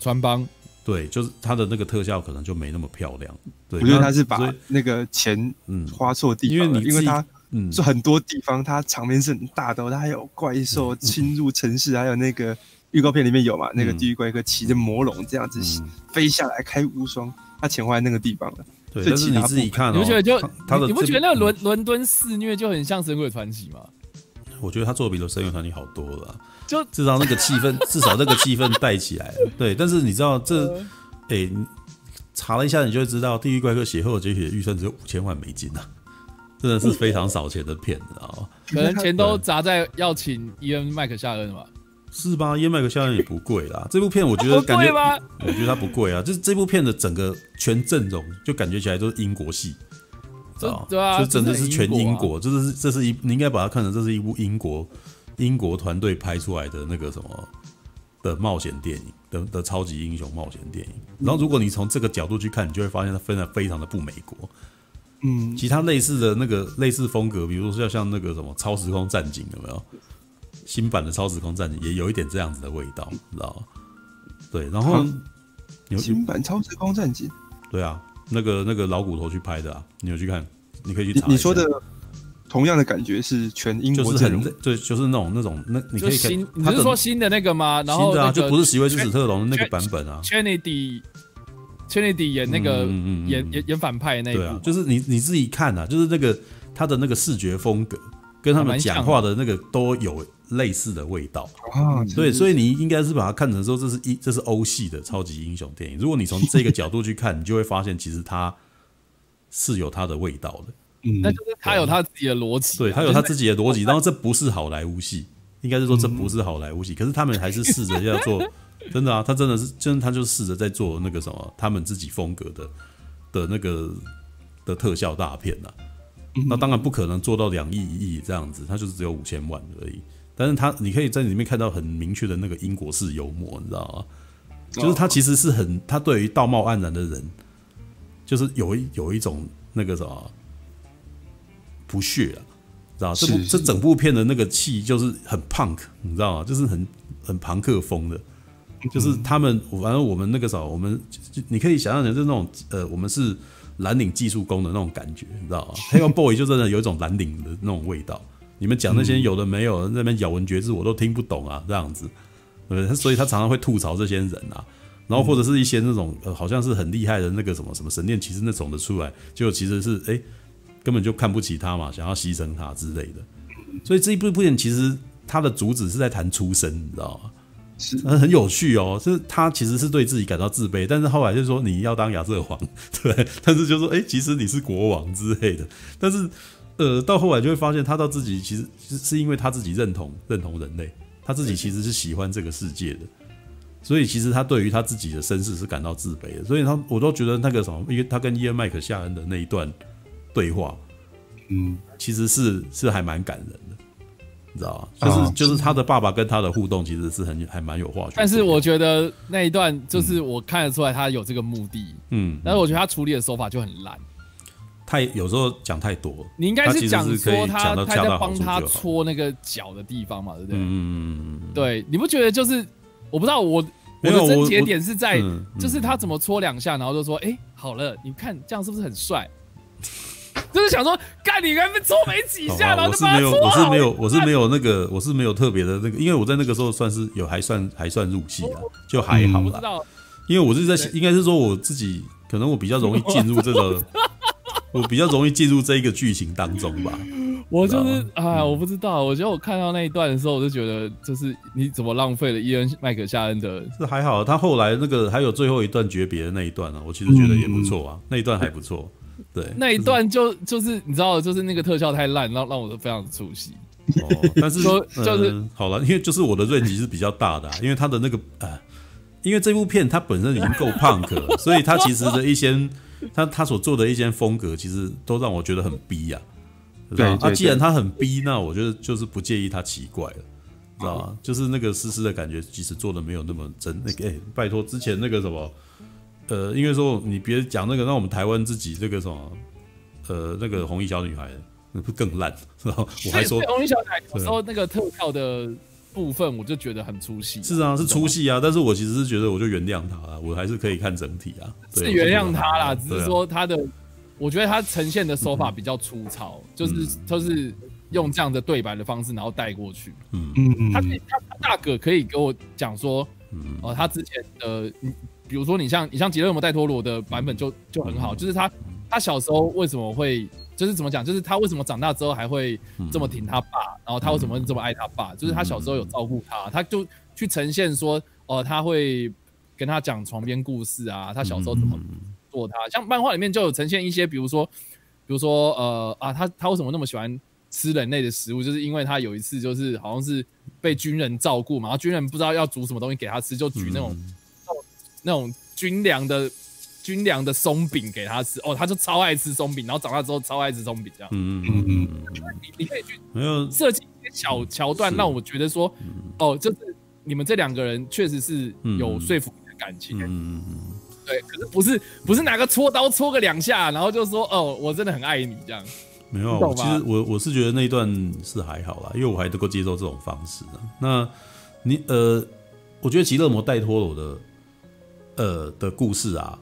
穿帮。对，就是他的那个特效可能就没那么漂亮。对，我觉得他是把那个钱嗯花错地方了，因为你因为他。嗯，就很多地方它场面是很大的，它还有怪兽侵入城市，还有那个预告片里面有嘛，那个地狱怪客骑着魔龙这样子飞下来开无双，他钱花在那个地方了。对，但是你自己看，你不觉得就你不觉得那个伦伦敦肆虐就很像神鬼传奇吗？我觉得他做的比神鬼传奇好多了，就至少那个气氛，<laughs> 至少那个气氛带起来了。对，但是你知道这，哎，查了一下，你就会知道地狱怪客写后的结局预算只有五千万美金啊。真的是非常少钱的片，知道吗？可能钱都砸在要请伊恩麦克夏恩吧？是吧？燕麦克夏恩也不贵啦。<laughs> 这部片我觉得感觉，我觉得它不贵啊。就是这部片的整个全阵容，就感觉起来都是英国戏，知道吗？对啊，就真的是全英国，这是这是一你应该把它看成这是一部英国英国团队拍出来的那个什么的冒险电影的的超级英雄冒险电影。然后如果你从这个角度去看，你就会发现它分的非常的不美国。嗯，其他类似的那个类似风格，比如说像像那个什么超时空战警有没有？新版的超时空战警也有一点这样子的味道，你知道吗？对，然后有新版超时空战警，对啊，那个那个老骨头去拍的啊，你有去看？你可以去查。你说的同样的感觉是全英国阵容，对，就是那种那种那你可以看，你是说新的那个吗？然后新的啊，就不是席维斯·史特龙的那个版本啊。Kennedy 演那个演演演反派那一部，对啊，就是你你自己看啊，就是那个他的那个视觉风格跟他们讲话的那个都有类似的味道啊。对，所以你应该是把它看成说这是一这是欧系的超级英雄电影。如果你从这个角度去看，你就会发现其实它是有它的味道的。嗯，那就是它有它自己的逻辑，对它有它自己的逻辑。然后这不是好莱坞戏，应该是说这不是好莱坞戏，可是他们还是试着要做。真的啊，他真的是，真的他就试着在做那个什么，他们自己风格的的那个的特效大片呐、啊。那当然不可能做到两亿一亿这样子，它就是只有五千万而已。但是他你可以在里面看到很明确的那个英国式幽默，你知道吗？就是他其实是很，他对于道貌岸然的人，就是有一有一种那个什么不屑啊，知道？这部这整部片的那个气就是很 punk，你知道吗？就是很很朋克风的。就是他们，反正我们那个时候，我们你可以想象成就是那种呃，我们是蓝领技术工的那种感觉，你知道吗？黑豹 boy 就真的有一种蓝领的那种味道。你们讲那些有的没有，那边咬文嚼字我都听不懂啊，这样子，对，所以他常常会吐槽这些人啊，然后或者是一些那种呃，好像是很厉害的那个什么什么神殿骑士那种的出来，就其实是哎，根本就看不起他嘛，想要牺牲他之类的。所以这一部电影其实它的主旨是在谈出身，你知道吗？是。很有趣哦，就是他其实是对自己感到自卑，但是后来就说你要当亚瑟王，<laughs> 对，但是就说哎、欸，其实你是国王之类的，但是呃，到后来就会发现他到自己其实是因为他自己认同认同人类，他自己其实是喜欢这个世界的，所以其实他对于他自己的身世是感到自卑的，所以他我都觉得那个什么，因为他跟伊恩麦克夏恩的那一段对话，嗯，其实是是还蛮感人的。你知道吗？就是就是他的爸爸跟他的互动，其实是很还蛮有话题。但是我觉得那一段就是我看得出来他有这个目的，嗯。但是我觉得他处理的手法就很烂，太有时候讲太多。你应该是讲说他他在帮他搓那个脚的地方嘛，对不对？嗯。对，你不觉得就是我不知道我我的症结点是在就是他怎么搓两下，然后就说哎好了，你看这样是不是很帅？<laughs> 就是想说，干你还没搓没几下，然后就把它搓好。我是没有，我是没有，我是没有那个，我是没有特别的那个，因为我在那个时候算是有还算还算入戏啊，就还好啦。因为我是在应该是说我自己，可能我比较容易进入这个，<laughs> 我比较容易进入这一个剧情当中吧。<laughs> 我就是啊，我不知道，我觉得我看到那一段的时候，我就觉得就是你怎么浪费了伊恩麦克夏恩的？是还好，他后来那个还有最后一段诀别的那一段呢，我其实觉得也不错啊，那一段还不错。对，那一段就就是你知道，就是那个特效太烂，让让我都非常出戏。哦，但是说就是好了，因为就是我的锐气是比较大的，因为他的那个呃，因为这部片它本身已经够 punk 了，所以它其实的一些他他所做的一些风格，其实都让我觉得很逼呀。对啊，既然他很逼，那我觉得就是不介意他奇怪了，知道吗？就是那个丝丝的感觉，即使做的没有那么真，那个哎，拜托之前那个什么。呃，因为说你别讲那个，那我们台湾自己这个什么，呃，那个红衣小女孩，那不更烂？然后我还说 <laughs> 红衣小女孩有时候那个特效的部分，我就觉得很粗细。是啊，是粗细啊，但是我其实是觉得，我就原谅他了，我还是可以看整体啊。是原谅他啦，只是说他的，我觉得他呈现的手法比较粗糙，就是就是用这样的对白的方式，然后带过去。嗯嗯，他他大哥可以给我讲说，哦，他之前的。比如说，你像你像杰勒摩戴托罗的版本就就很好，就是他他小时候为什么会就是怎么讲，就是他为什么长大之后还会这么挺他爸，然后他为什么这么爱他爸，就是他小时候有照顾他，他就去呈现说，哦、呃，他会跟他讲床边故事啊，他小时候怎么做他，像漫画里面就有呈现一些，比如说比如说呃啊，他他为什么那么喜欢吃人类的食物，就是因为他有一次就是好像是被军人照顾嘛，然后军人不知道要煮什么东西给他吃，就举那种。那种军粮的军粮的松饼给他吃哦，他就超爱吃松饼，然后长大之后超爱吃松饼这样。嗯嗯嗯嗯，你你可以去设计一些小桥段，让我觉得说，哦，就是你们这两个人确实是有说服的感情。嗯嗯嗯。对，可是不是不是拿个戳刀戳个两下，然后就说哦，我真的很爱你这样。没有，其实我我是觉得那一段是还好啦，因为我还能够接受这种方式。那你呃，我觉得吉勒摩戴托罗的呃的故事啊，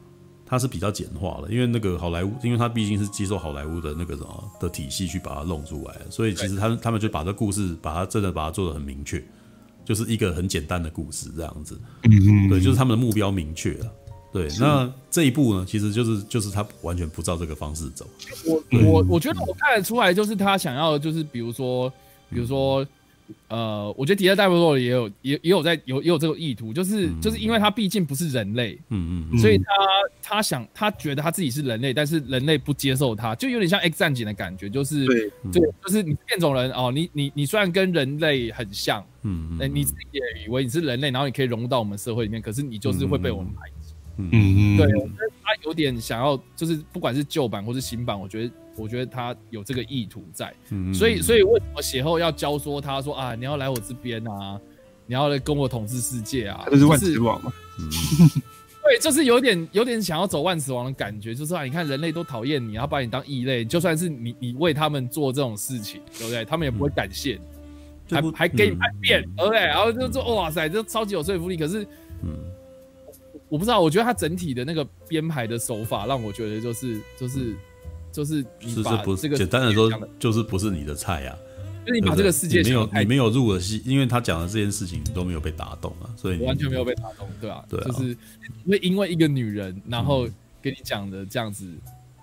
它是比较简化的，因为那个好莱坞，因为他毕竟是接受好莱坞的那个什么的体系去把它弄出来，所以其实他们他们就把这故事把它真的把它做的很明确，就是一个很简单的故事这样子。嗯嗯，对，就是他们的目标明确了。对，那这一步呢，其实就是就是他完全不照这个方式走。我我我觉得我看得出来，就是他想要，就是比如说，比如说，呃，我觉得迪迦戴维洛也有也也有在有也有这个意图，就是就是因为他毕竟不是人类，嗯嗯，所以他他想他觉得他自己是人类，但是人类不接受他，就有点像 X 战警的感觉，就是对。对，就是你变种人哦，你你你虽然跟人类很像，嗯嗯，你自己也以为你是人类，然后你可以融入到我们社会里面，可是你就是会被我们排挤。嗯嗯，对，我觉得他有点想要，就是不管是旧版或是新版，我觉得，我觉得他有这个意图在，嗯，所以，所以为什么写后要教唆他说啊，你要来我这边啊，你要来跟我统治世界啊，这是万磁王嘛，嗯，<laughs> 对，就是有点有点想要走万磁王的感觉，就是啊，你看人类都讨厌你，然后把你当异类，就算是你你为他们做这种事情，对不对？他们也不会感谢你，还还给你叛变，对不对？然后就说哇塞，这超级有说服力，可是，嗯。我不知道，我觉得他整体的那个编排的手法让我觉得就是就是就是你把这个简单的说就是不是你的菜呀，就是你把这个世界没有你没有入了戏，因为他讲的这件事情你都没有被打动啊，所以完全没有被打动，对吧？对，就是会因为一个女人，然后跟你讲的这样子，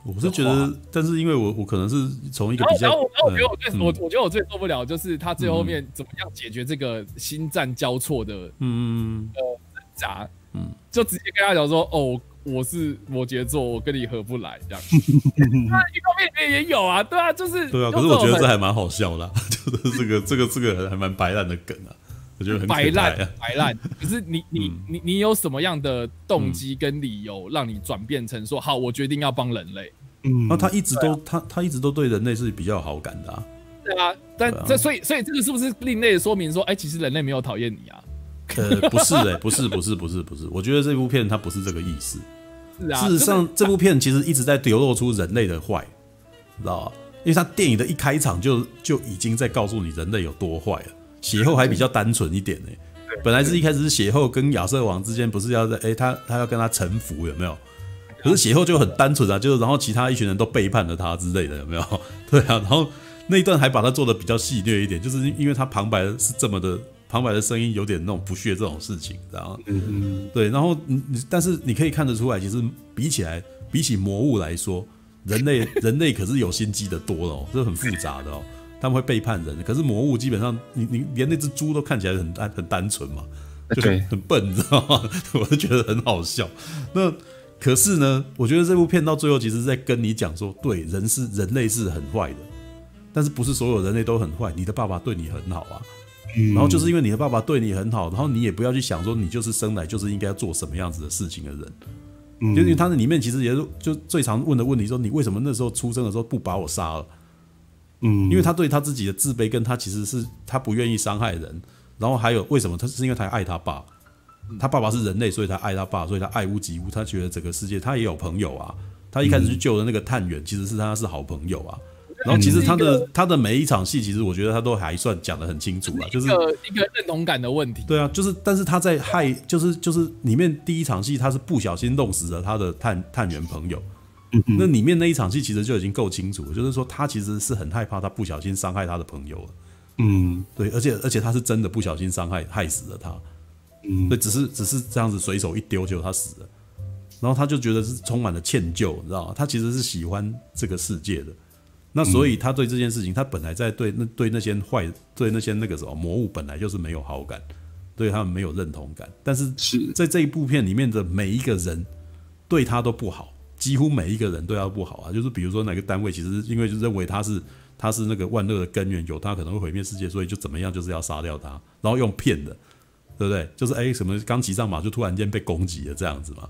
我是觉得，但是因为我我可能是从一个比较，然后我觉得我最我我觉得我最受不了就是他最后面怎么样解决这个心战交错的嗯呃挣扎。嗯，就直接跟他讲说，哦，我是摩羯座，我跟你合不来这样。<laughs> 那预告片里面也有啊，对啊，就是对啊。可是我觉得这还蛮好笑的，<laughs> 就是这个这个这个还蛮白烂的梗啊，我觉得很白烂白烂。可是你 <laughs> 你你你有什么样的动机跟理由让你转变成说，好，我决定要帮人类？嗯，那他一直都他他一直都对人类是比较有好感的啊。对啊，但这所以所以这个是不是另类的说明说，哎，其实人类没有讨厌你啊？呃，不是哎、欸，不是，不是，不是，不是。我觉得这部片它不是这个意思。是啊。事实上，这部片其实一直在流露出人类的坏，知道吧？因为它电影的一开场就就已经在告诉你人类有多坏了。血后还比较单纯一点呢、欸。本来是一开始是血后跟亚瑟王之间不是要在哎、欸、他他要跟他臣服有没有？可是血后就很单纯啊，就是然后其他一群人都背叛了他之类的有没有？<laughs> 对啊，然后那一段还把它做的比较戏谑一点，就是因为他旁白是这么的。旁白的声音有点那种不屑这种事情，然后，对，然后你你，但是你可以看得出来，其实比起来，比起魔物来说，人类 <laughs> 人类可是有心机的多了哦，这很复杂的哦，他们会背叛人，可是魔物基本上，你你连那只猪都看起来很单很单纯嘛，就很很笨，你知道吗？<laughs> 我就觉得很好笑。那可是呢，我觉得这部片到最后，其实在跟你讲说，对，人是人类是很坏的，但是不是所有人类都很坏，你的爸爸对你很好啊。然后就是因为你的爸爸对你很好，然后你也不要去想说你就是生来就是应该要做什么样子的事情的人，嗯，就因为他那里面其实也是就最常问的问题说，你为什么那时候出生的时候不把我杀了？嗯，因为他对他自己的自卑，跟他其实是他不愿意伤害人，然后还有为什么他是因为他爱他爸，他爸爸是人类，所以他爱他爸，所以他爱屋及乌，他觉得整个世界他也有朋友啊，他一开始去救的那个探员其实是他是好朋友啊。然后其实他的他的每一场戏，其实我觉得他都还算讲得很清楚了，就是一个一个认同感的问题。对啊，就是但是他在害，就是就是里面第一场戏他是不小心弄死了他的探探员朋友，那里面那一场戏其实就已经够清楚了，就是说他其实是很害怕他不小心伤害他的朋友了。嗯，对，而且而且他是真的不小心伤害害死了他。嗯，对，只是只是这样子随手一丢就他死了，然后他就觉得是充满了歉疚，你知道吗？他其实是喜欢这个世界的。那所以他对这件事情，他本来在对那对那些坏对那些那个什么魔物本来就是没有好感，对他们没有认同感。但是在这一部片里面的每一个人对他都不好，几乎每一个人对他都不好啊。就是比如说哪个单位，其实因为就认为他是他是那个万恶的根源，有他可能会毁灭世界，所以就怎么样就是要杀掉他，然后用骗的，对不对？就是哎什么刚骑上马就突然间被攻击了这样子嘛。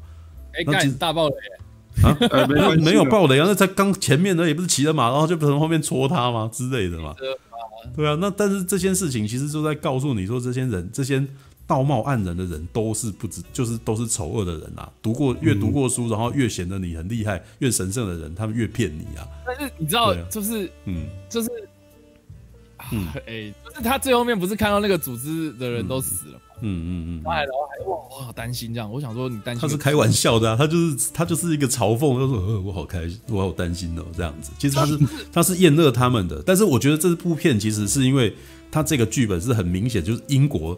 哎，干大爆雷。啊，没 <laughs> 没有爆雷啊，那才刚前面呢，也不是骑着马，然后就从后面戳他吗之类的嘛？<laughs> 对啊，那但是这件事情其实就在告诉你说，这些人这些道貌岸然的人都是不知，就是都是丑恶的人啊。读过越读过书，然后越显得你很厉害、越神圣的人，他们越骗你啊。但是你知道，就是嗯，就是。嗯，哎，就是他最后面不是看到那个组织的人都死了吗？嗯嗯嗯，然后还哇，我好担心这样。我想说你担心，他是开玩笑的啊，他就是他就是一个嘲讽，他说呃我好开心，我好担心哦这样子。其实他是他是厌恶他们的，但是我觉得这部片其实是因为他这个剧本是很明显，就是英国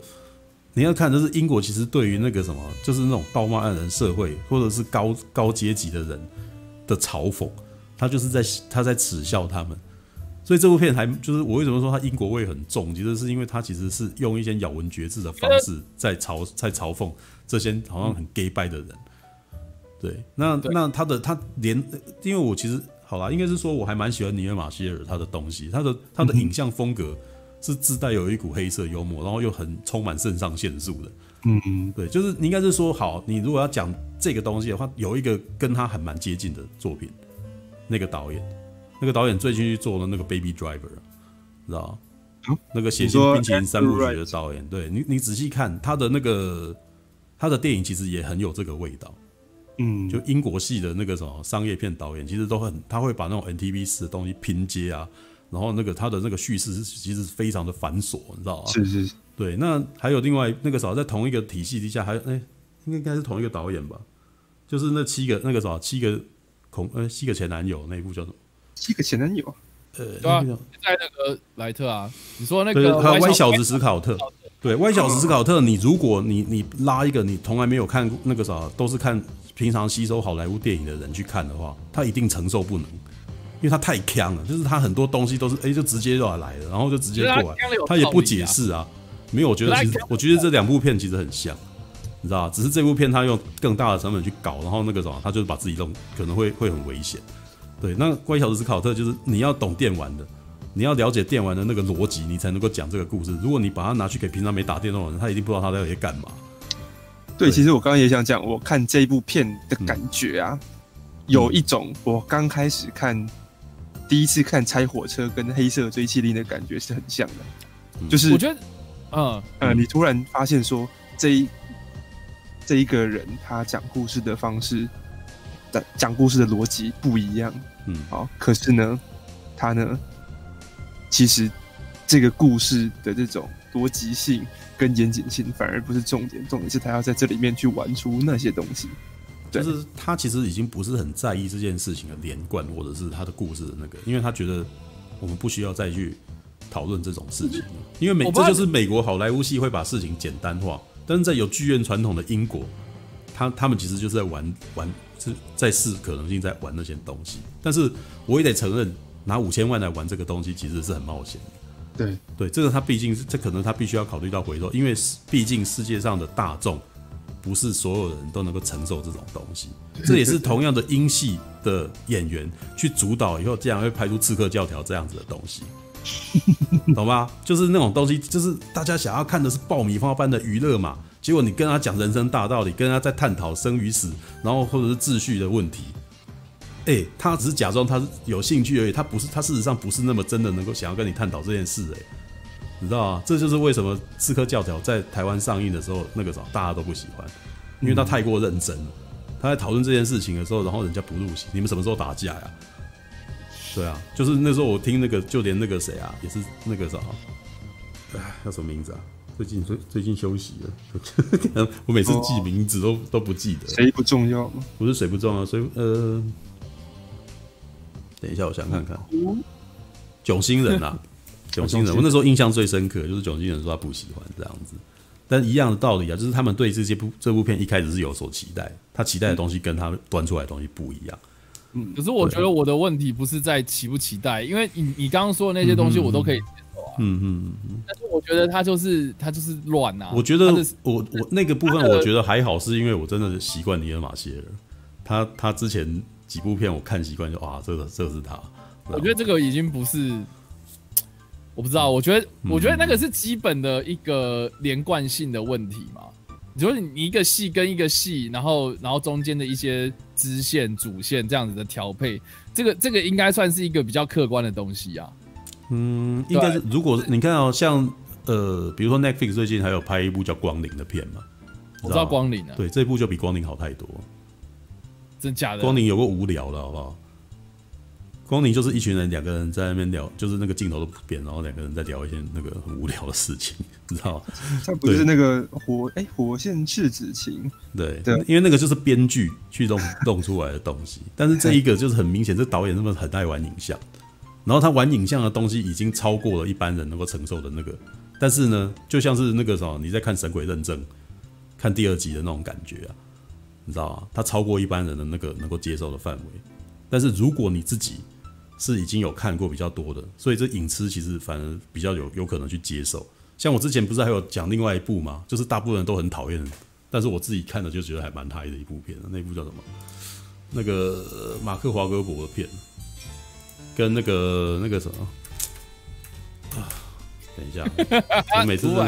你要看，就是英国其实对于那个什么，就是那种道貌岸然社会或者是高高阶级的人的嘲讽，他就是在他在耻笑他们。所以这部片还就是我为什么说它英国味很重，其实是因为它其实是用一些咬文嚼字的方式在嘲在嘲讽这些好像很 gay 拜的人。对，那那他的他连，因为我其实好啦，应该是说我还蛮喜欢尼尔马歇尔他的东西，他的他的影像风格是自带有一股黑色幽默，然后又很充满肾上腺素的。嗯嗯，对，就是你应该是说好，你如果要讲这个东西的话，有一个跟他还蛮接近的作品，那个导演。那个导演最近去做了那个 Baby Driver，知道吗？那个血腥冰淇淋三部曲的导演，对你，你仔细看他的那个他的电影，其实也很有这个味道。嗯，就英国系的那个什么商业片导演，其实都很他会把那种 NTV 式的东西拼接啊，然后那个他的那个叙事其实非常的繁琐，你知道吗？是是是。对，那还有另外那个啥，在同一个体系底下，还有哎，应该应该是同一个导演吧？就是那七个那个啥，七个恐呃七个前男友那一部叫什么？七个前男友，呃，对啊，在那个莱特啊，你说那个歪小子史考特，对，歪小子史考特，你如果你你拉一个你从来没有看过那个啥，都是看平常吸收好莱坞电影的人去看的话，他一定承受不能，因为他太强了，就是他很多东西都是哎、欸、就直接就来了，然后就直接过来，他也不解释啊，没有，我觉得其实我觉得这两部片其实很像，你知道吧？只是这部片他用更大的成本去搞，然后那个什么，他就是把自己弄可能会会很危险。对，那乖小子史考特就是你要懂电玩的，你要了解电玩的那个逻辑，你才能够讲这个故事。如果你把它拿去给平常没打电动的人，他一定不知道他在在干嘛。对，对，其实我刚刚也想讲，我看这一部片的感觉啊，嗯、有一种我刚开始看第一次看拆火车跟黑色追缉令的感觉是很像的，嗯、<laughs> 就是我觉得，嗯呃，你突然发现说这一这一个人他讲故事的方式。讲故事的逻辑不一样，嗯，好，可是呢，他呢，其实这个故事的这种逻辑性跟严谨性反而不是重点，重点是他要在这里面去玩出那些东西。就是他其实已经不是很在意这件事情的连贯，或者是他的故事的那个，因为他觉得我们不需要再去讨论这种事情，因为美这就是美国好莱坞系会把事情简单化，但是在有剧院传统的英国，他他们其实就是在玩玩。是在试可能性，在玩那些东西，但是我也得承认，拿五千万来玩这个东西，其实是很冒险的。对对，这个他毕竟是，这可能他必须要考虑到回头，因为毕竟世界上的大众不是所有人都能够承受这种东西。这也是同样的英系的演员去主导以后，竟然会拍出《刺客教条》这样子的东西，<laughs> 懂吗？就是那种东西，就是大家想要看的是爆米花般的娱乐嘛。结果你跟他讲人生大道理，跟他在探讨生与死，然后或者是秩序的问题，哎、他只是假装他是有兴趣而已，他不是，他事实上不是那么真的能够想要跟你探讨这件事，哎，你知道吗？这就是为什么《刺客教条》在台湾上映的时候，那个时候大家都不喜欢，因为他太过认真了。他在讨论这件事情的时候，然后人家不入戏，你们什么时候打架呀？对啊，就是那时候我听那个，就连那个谁啊，也是那个啥，哎，叫什么名字啊？最近最最近休息了，<laughs> 我每次记名字都、哦、都不记得。谁不重要吗？不是谁不重要，所以呃，等一下，我想看看。囧星人啊，<laughs> 囧星人，我那时候印象最深刻就是囧星人说他不喜欢这样子，但一样的道理啊，就是他们对这些部这部片一开始是有所期待，他期待的东西跟他端出来的东西不一样。嗯，可是我觉得我的问题不是在期不期待，因为你你刚刚说的那些东西我都可以。嗯嗯嗯，但是我觉得他就是他就是乱呐。我觉得我我那个部分我觉得还好，是因为我真的习惯尼尔马歇尔，他他之前几部片我看习惯就啊，这个这个是他。我觉得这个已经不是，我不知道，我觉得我觉得那个是基本的一个连贯性的问题嘛。就是你一个戏跟一个戏，然后然后中间的一些支线主线这样子的调配，这个这个应该算是一个比较客观的东西啊。嗯，应该是，如果你看哦，像呃，比如说 Netflix 最近还有拍一部叫《光临》的片嘛，我知道《光临》啊，对，这部就比《光临》好太多，真假的？《光临》有个无聊的好不好？光临就是一群人，两个人在那边聊，就是那个镜头都不变，然后两个人在聊一些那个很无聊的事情，<laughs> 你知道吗？它不是那个火哎、欸，火线赤子情，对对，因为那个就是编剧去弄弄出来的东西，但是这一个就是很明显，这导演他们很爱玩影像，然后他玩影像的东西已经超过了一般人能够承受的那个，但是呢，就像是那个什么，你在看《神鬼认证》看第二集的那种感觉啊，你知道吗？他超过一般人的那个能够接受的范围，但是如果你自己是已经有看过比较多的，所以这影痴其实反而比较有有可能去接受。像我之前不是还有讲另外一部吗？就是大部分人都很讨厌，但是我自己看了就觉得还蛮嗨的一部片。那部叫什么？那个马克华格伯的片，跟那个那个什么啊？等一下，<laughs> 我每次都。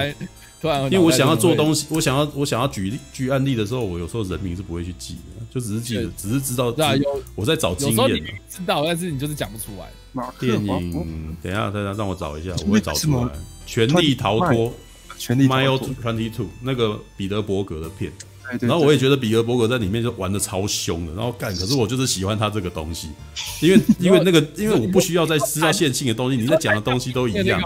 因为我想要做东西，我想要我想要举例举案例的时候，我有时候人名是不会去记的，就只是记得，只是知道。对啊，有我在找经验。知道，但是你就是讲不出来。电影，<laughs> 等一下，等下，让我找一下，我会找出来。全力逃脱，权力 Mile Twenty Two，那个彼得伯格的片。然后我也觉得比尔伯格在里面就玩的超凶的，然后干，可是我就是喜欢他这个东西，因为 <laughs> 因为那个因为我不需要再知道线性的东西，你在讲的东西都一样。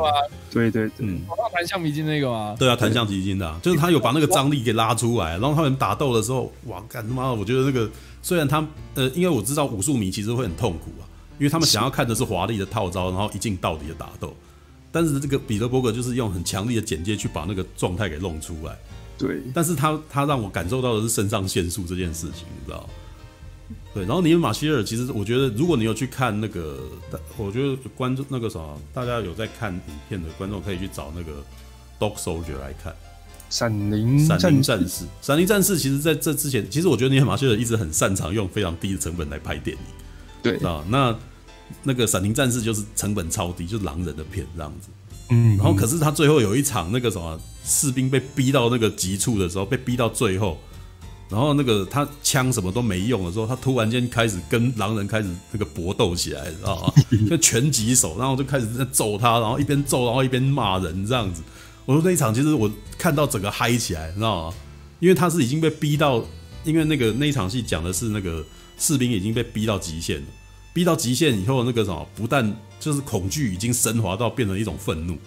对对对，嗯，弹橡皮筋那个吗？对啊，弹橡皮筋的，就是他有把那个张力给拉出来，然后他们打斗的时候，哇，干他妈的，我觉得那个虽然他呃，因为我知道武术迷其实会很痛苦啊，因为他们想要看的是华丽的套招，然后一镜到底的打斗，但是这个彼得伯格就是用很强力的剪接去把那个状态给弄出来。对，但是他他让我感受到的是肾上腺素这件事情，你知道？对，然后尼尔马歇尔，其实我觉得，如果你有去看那个，我觉得观众那个什么，大家有在看影片的观众可以去找那个《Dog Soldier》来看，闪灵闪灵战士。闪灵战士其实在这之前，其实我觉得尼尔马歇尔一直很擅长用非常低的成本来拍电影，对啊，那那个闪灵战士就是成本超低，就是狼人的片这样子。嗯，然后可是他最后有一场那个什么士兵被逼到那个极处的时候，被逼到最后，然后那个他枪什么都没用的时候，他突然间开始跟狼人开始那个搏斗起来，知道吗？就拳击手，然后就开始在揍他，然后一边揍，然后一边骂人这样子。我说那一场其实我看到整个嗨起来，知道吗？因为他是已经被逼到，因为那个那一场戏讲的是那个士兵已经被逼到极限了。逼到极限以后，那个什么，不但就是恐惧已经升华到变成一种愤怒，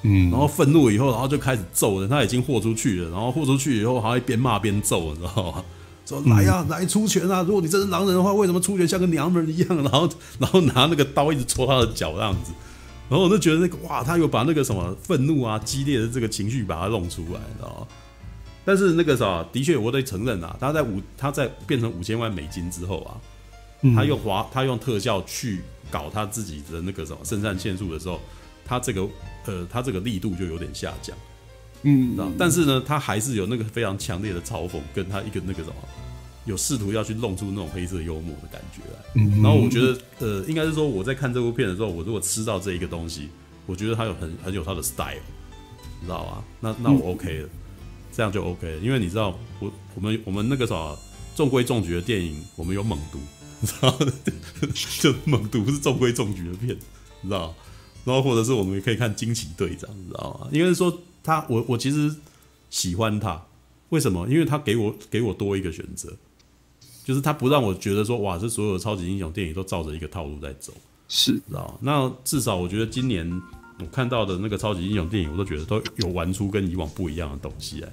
嗯，然后愤怒以后，然后就开始揍人。他已经豁出去了，然后豁出去以后，还会边骂边揍，你知道吗？说来呀、啊，来出拳啊！如果你真是狼人的话，为什么出拳像个娘们一样？然后，然后拿那个刀一直戳他的脚，这样子。然后我就觉得那个哇，他有把那个什么愤怒啊、激烈的这个情绪把它弄出来，你知道吗？但是那个啥，的确我得承认啊，他在五，他在变成五千万美金之后啊。他用滑，他用特效去搞他自己的那个什么肾上腺素的时候，他这个呃，他这个力度就有点下降，嗯，但是呢，他还是有那个非常强烈的嘲讽，跟他一个那个什么，有试图要去弄出那种黑色幽默的感觉来。嗯，然后我觉得，呃，应该是说我在看这部片的时候，我如果吃到这一个东西，我觉得他有很很有他的 style，你知道吧？那那我 OK 了，这样就 OK 了，因为你知道，我我们我们那个什么中规中矩的电影，我们有猛毒。你知道，<laughs> 就猛毒是中规中矩的片，你知道？然后或者是我们也可以看惊奇队长，你知道吗？因为说他，我我其实喜欢他，为什么？因为他给我给我多一个选择，就是他不让我觉得说哇，这所有的超级英雄电影都照着一个套路在走，是，知道？那至少我觉得今年我看到的那个超级英雄电影，我都觉得都有玩出跟以往不一样的东西来。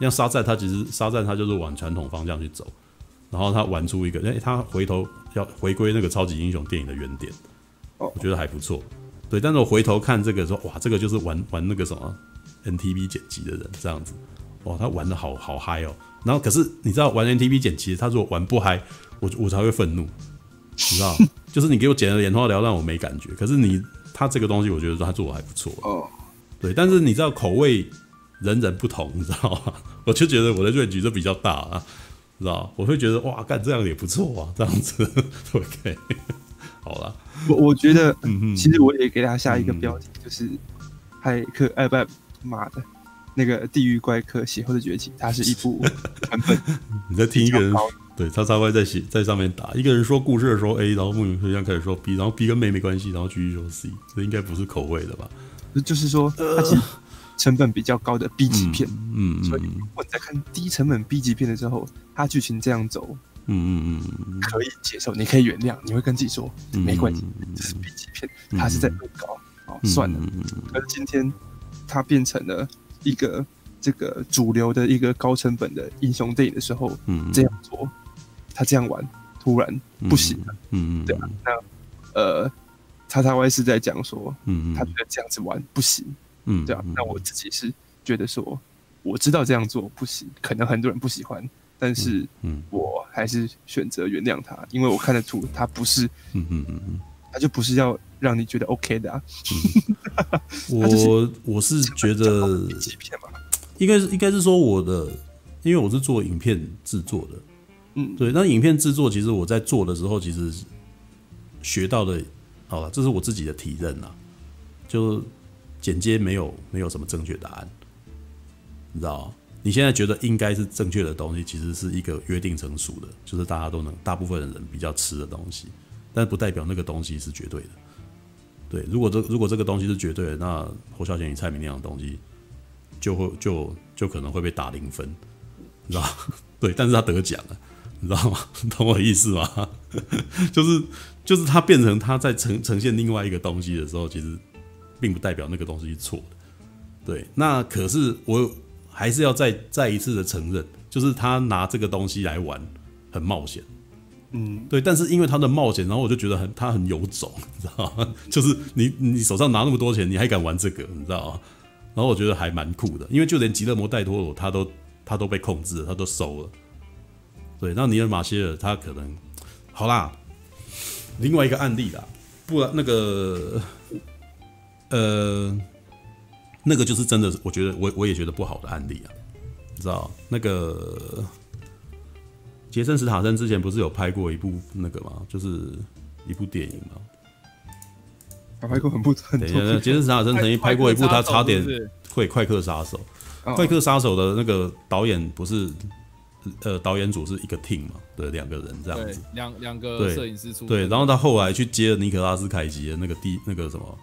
像沙赞，他其实沙赞他就是往传统方向去走。然后他玩出一个，哎，他回头要回归那个超级英雄电影的原点，我觉得还不错。对，但是我回头看这个说，哇，这个就是玩玩那个什么 NTV 剪辑的人这样子，哇，他玩的好好嗨哦。然后可是你知道玩 NTV 剪辑，他如果玩不嗨，我我才会愤怒，你知道？<laughs> 就是你给我剪的眼花缭乱，我没感觉。可是你他这个东西，我觉得他做的还不错哦。对，但是你知道口味人人不同，你知道吗？<laughs> 我就觉得我的 range 就比较大啊。知道，我会觉得哇，干这样也不错啊，这样子，<laughs> OK，好了。我我觉得，嗯其实我也给他下一个标题，嗯、就是骇客，哎，不，妈的，那个地狱怪客血后的崛起，它是一部版本。<laughs> 你在听一个人对叉叉 Y 在写在上面打一个人说故事的时候 A，然后莫名其妙开始说 B，然后 B 跟妹没关系，然后继续说 C，这应该不是口味的吧？就是说，他其实成本比较高的 B 级片，嗯，所以如果你在看低成本 B 级片的时候，它剧情这样走，嗯嗯嗯，可以接受，你可以原谅，你会跟自己说没关系，这是 B 级片，它是在恶搞，哦，算了。而今天它变成了一个这个主流的一个高成本的英雄电影的时候，嗯，这样做，他这样玩，突然不行了，嗯嗯，对啊，那呃，叉叉 Y 是在讲说，嗯嗯，他觉得这样子玩不行。嗯，对啊，那我自己是觉得说，我知道这样做不行，可能很多人不喜欢，但是，嗯，我还是选择原谅他，因为我看得出他不是，嗯嗯嗯嗯，他就不是要让你觉得 OK 的啊。我我是觉得，应该是应该是说我的，因为我是做影片制作的，嗯，对，那影片制作其实我在做的时候，其实学到的，好了，这是我自己的体认啊，就。剪接没有没有什么正确答案，你知道？你现在觉得应该是正确的东西，其实是一个约定成熟的，就是大家都能，大部分的人比较吃的东西，但不代表那个东西是绝对的。对，如果这如果这个东西是绝对的，那侯孝贤与蔡明那样的东西就会就就可能会被打零分，你知道？<laughs> 对，但是他得奖了，你知道吗？<laughs> 懂我的意思吗？<laughs> 就是就是他变成他在呈呈现另外一个东西的时候，其实。并不代表那个东西是错的，对。那可是我还是要再再一次的承认，就是他拿这个东西来玩很冒险，嗯，对。但是因为他的冒险，然后我就觉得很他很有种，你知道吗？<laughs> 就是你你手上拿那么多钱，你还敢玩这个，你知道吗？然后我觉得还蛮酷的，因为就连极乐摩戴托罗他都他都被控制了，他都收了。对，那尼尔马歇尔他可能好啦。另外一个案例啦，不然那个。呃，那个就是真的，我觉得我我也觉得不好的案例啊，你知道那个杰森·斯塔森之前不是有拍过一部那个吗？就是一部电影吗？他拍过很不很。等一下，杰森·斯塔森曾经拍过一部，他差点会《快客杀手》。《快客杀手》的那个导演不是呃，导演组是一个 team 嘛？对，两个人这样子，两两个摄影师出对，然后他后来去接了尼可拉斯凯奇的那个第那个什么。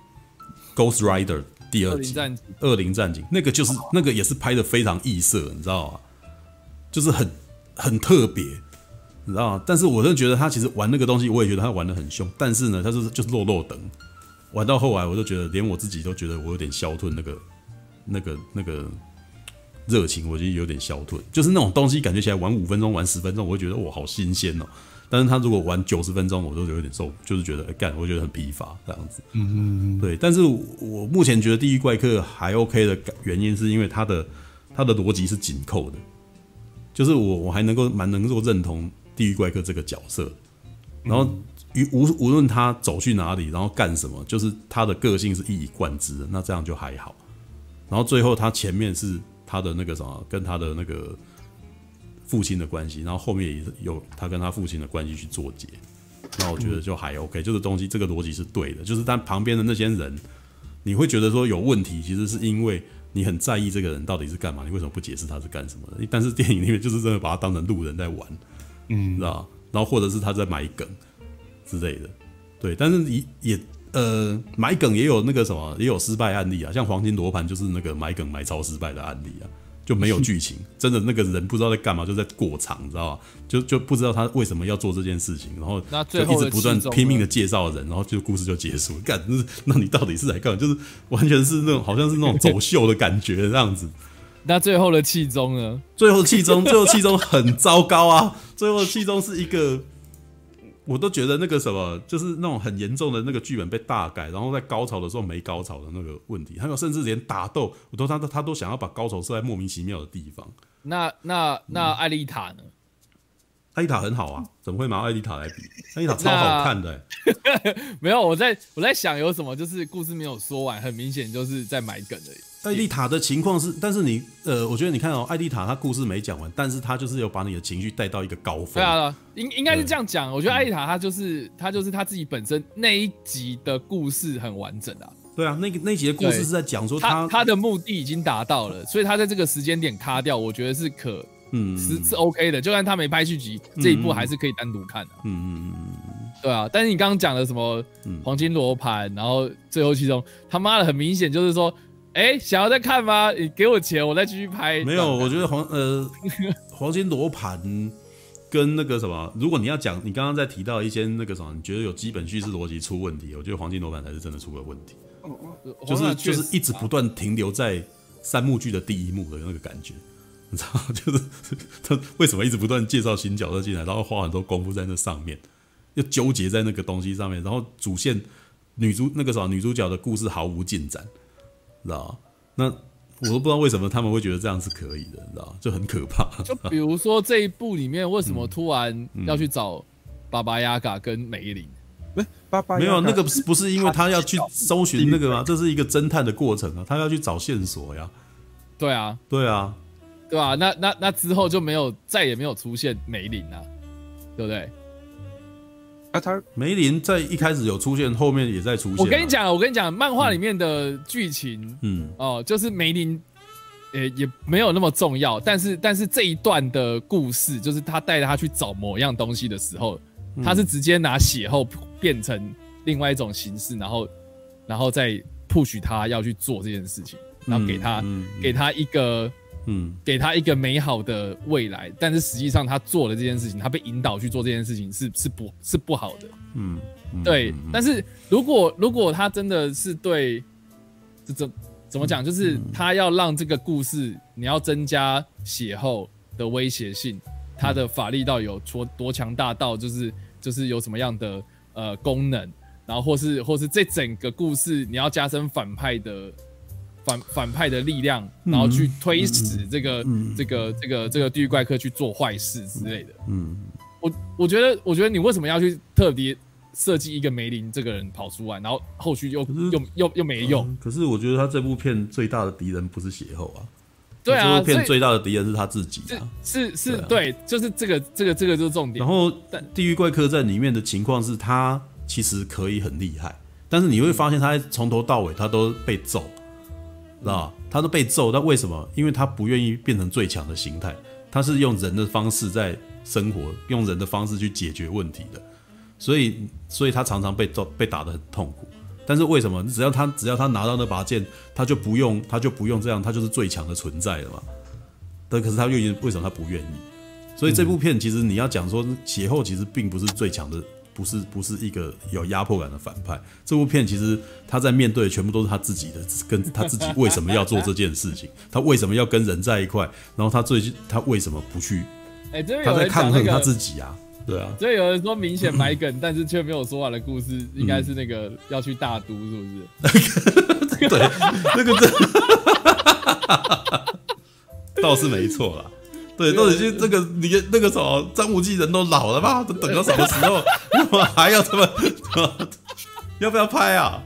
Ghost Rider 第二集，恶灵战警，那个就是那个也是拍的非常异色，你知道吗？就是很很特别，你知道吗？但是我真的觉得他其实玩那个东西，我也觉得他玩的很凶。但是呢，他就是就是落落等，玩到后来，我就觉得连我自己都觉得我有点消退，那个那个那个热情，我觉得有点消退。就是那种东西，感觉起来玩五分钟、玩十分钟，我会觉得哇，好新鲜哦。但是他如果玩九十分钟，我都有点受，就是觉得干、欸，我觉得很疲乏这样子。嗯嗯嗯，对。但是我目前觉得《地狱怪客》还 OK 的原因，是因为它的它的逻辑是紧扣的，就是我我还能够蛮能够认同《地狱怪客》这个角色。然后无无论他走去哪里，然后干什么，就是他的个性是一以贯之的，那这样就还好。然后最后他前面是他的那个什么，跟他的那个。父亲的关系，然后后面也是有他跟他父亲的关系去做结，那我觉得就还 OK，就是东西这个逻辑是对的，就是但旁边的那些人，你会觉得说有问题，其实是因为你很在意这个人到底是干嘛，你为什么不解释他是干什么的？但是电影里面就是真的把他当成路人在玩，嗯，知道？然后或者是他在埋梗之类的，对，但是也也呃埋梗也有那个什么，也有失败案例啊，像黄金罗盘就是那个埋梗埋超失败的案例啊。就没有剧情，<laughs> 真的那个人不知道在干嘛，就在过场，你知道吧？就就不知道他为什么要做这件事情，然后就一直不断拼命的介绍人，然后就故事就结束。干，那那你到底是来干嘛？就是完全是那种 <laughs> 好像是那种走秀的感觉这样子。那最后的气中呢？最后气中，最后气中很糟糕啊！最后气中是一个。我都觉得那个什么，就是那种很严重的那个剧本被大改，然后在高潮的时候没高潮的那个问题，还有甚至连打斗，我都他他都想要把高潮设在莫名其妙的地方。那那那艾丽塔呢？艾丽塔很好啊，怎么会拿艾丽塔来比？艾丽塔超好看的、欸。<laughs> 没有，我在我在想有什么，就是故事没有说完，很明显就是在埋梗的。艾丽塔的情况是，但是你呃，我觉得你看哦，艾丽塔她故事没讲完，但是她就是有把你的情绪带到一个高峰。对啊，应应该是这样讲。我觉得艾丽塔她就是她就是她自己本身那一集的故事很完整啊。对啊，那个那集的故事是在讲说她她的目的已经达到了，所以她在这个时间点卡掉，我觉得是可嗯是是 OK 的。就算她没拍续集，这一部还是可以单独看的。嗯嗯嗯嗯，对啊。但是你刚刚讲的什么黄金罗盘，然后最后其中他妈的很明显就是说。哎、欸，想要再看吗？你给我钱，我再继续拍。没有，我觉得黄呃 <laughs> 黄金罗盘跟那个什么，如果你要讲，你刚刚在提到一些那个什么，你觉得有基本叙事逻辑出问题，我觉得黄金罗盘才是真的出了问题。就是就是一直不断停留在三幕剧的第一幕的那个感觉，你知道，<laughs> 就是他为什么一直不断介绍新角色进来，然后花很多功夫在那上面，又纠结在那个东西上面，然后主线女主那个什么女主角的故事毫无进展，知道那我都不知道为什么他们会觉得这样是可以的，你知道就很可怕。就比如说这一部里面，为什么突然要去找巴巴亚嘎跟梅林？欸、没有那个不是不是因为他要去搜寻那个吗？这是一个侦探的过程啊，他要去找线索呀。对啊，对啊，对啊。那那那之后就没有再也没有出现梅林啊，对不对？啊，他梅林在一开始有出现，后面也在出现。我跟你讲，我跟你讲，漫画里面的剧情，嗯，哦，就是梅林，也也没有那么重要，但是但是这一段的故事，就是他带着他去找某样东西的时候。他是直接拿血后变成另外一种形式，然后，然后再 push 他要去做这件事情，然后给他，给他一个，嗯，给他一个美好的未来。但是实际上他做了这件事情，他被引导去做这件事情是是不，是不好的。嗯，对。但是如果如果他真的是对，这怎怎么讲？就是他要让这个故事，你要增加血后的威胁性，他的法力到有多多强大到就是。就是有什么样的呃功能，然后或是或是这整个故事你要加深反派的反反派的力量，然后去推使这个、嗯、这个这个这个地狱怪客去做坏事之类的。嗯，我我觉得我觉得你为什么要去特别设计一个梅林这个人跑出来，然后后续又又又又没用、嗯？可是我觉得他这部片最大的敌人不是邪后啊。对啊，这部片最大的敌人是他自己啊！是是，是，对，就是这个这个这个就是重点。然后，地狱怪客在里面的情况是他其实可以很厉害，但是你会发现他从头到尾他都被揍，知道吧？他都被揍，那为什么？因为他不愿意变成最强的形态，他是用人的方式在生活，用人的方式去解决问题的，所以，所以他常常被揍，被打得很痛苦。但是为什么？只要他只要他拿到那把剑，他就不用他就不用这样，他就是最强的存在了嘛。但可是他愿意，为什么他不愿意？所以这部片其实你要讲说血后其实并不是最强的，不是不是一个有压迫感的反派。这部片其实他在面对的全部都是他自己的，跟他自己为什么要做这件事情，<laughs> 他为什么要跟人在一块，然后他最近他为什么不去？他在抗衡他自己啊。对啊，所以有人说明显 <laughs> 埋梗，但是却没有说完的故事，应该是那个要去大都，是不是？<laughs> 对，那个这倒是没错啦。对，到底是这个你那个什么张无忌人都老了吧？都等到什么时候？<laughs> 还要这么？<laughs> 要不要拍啊？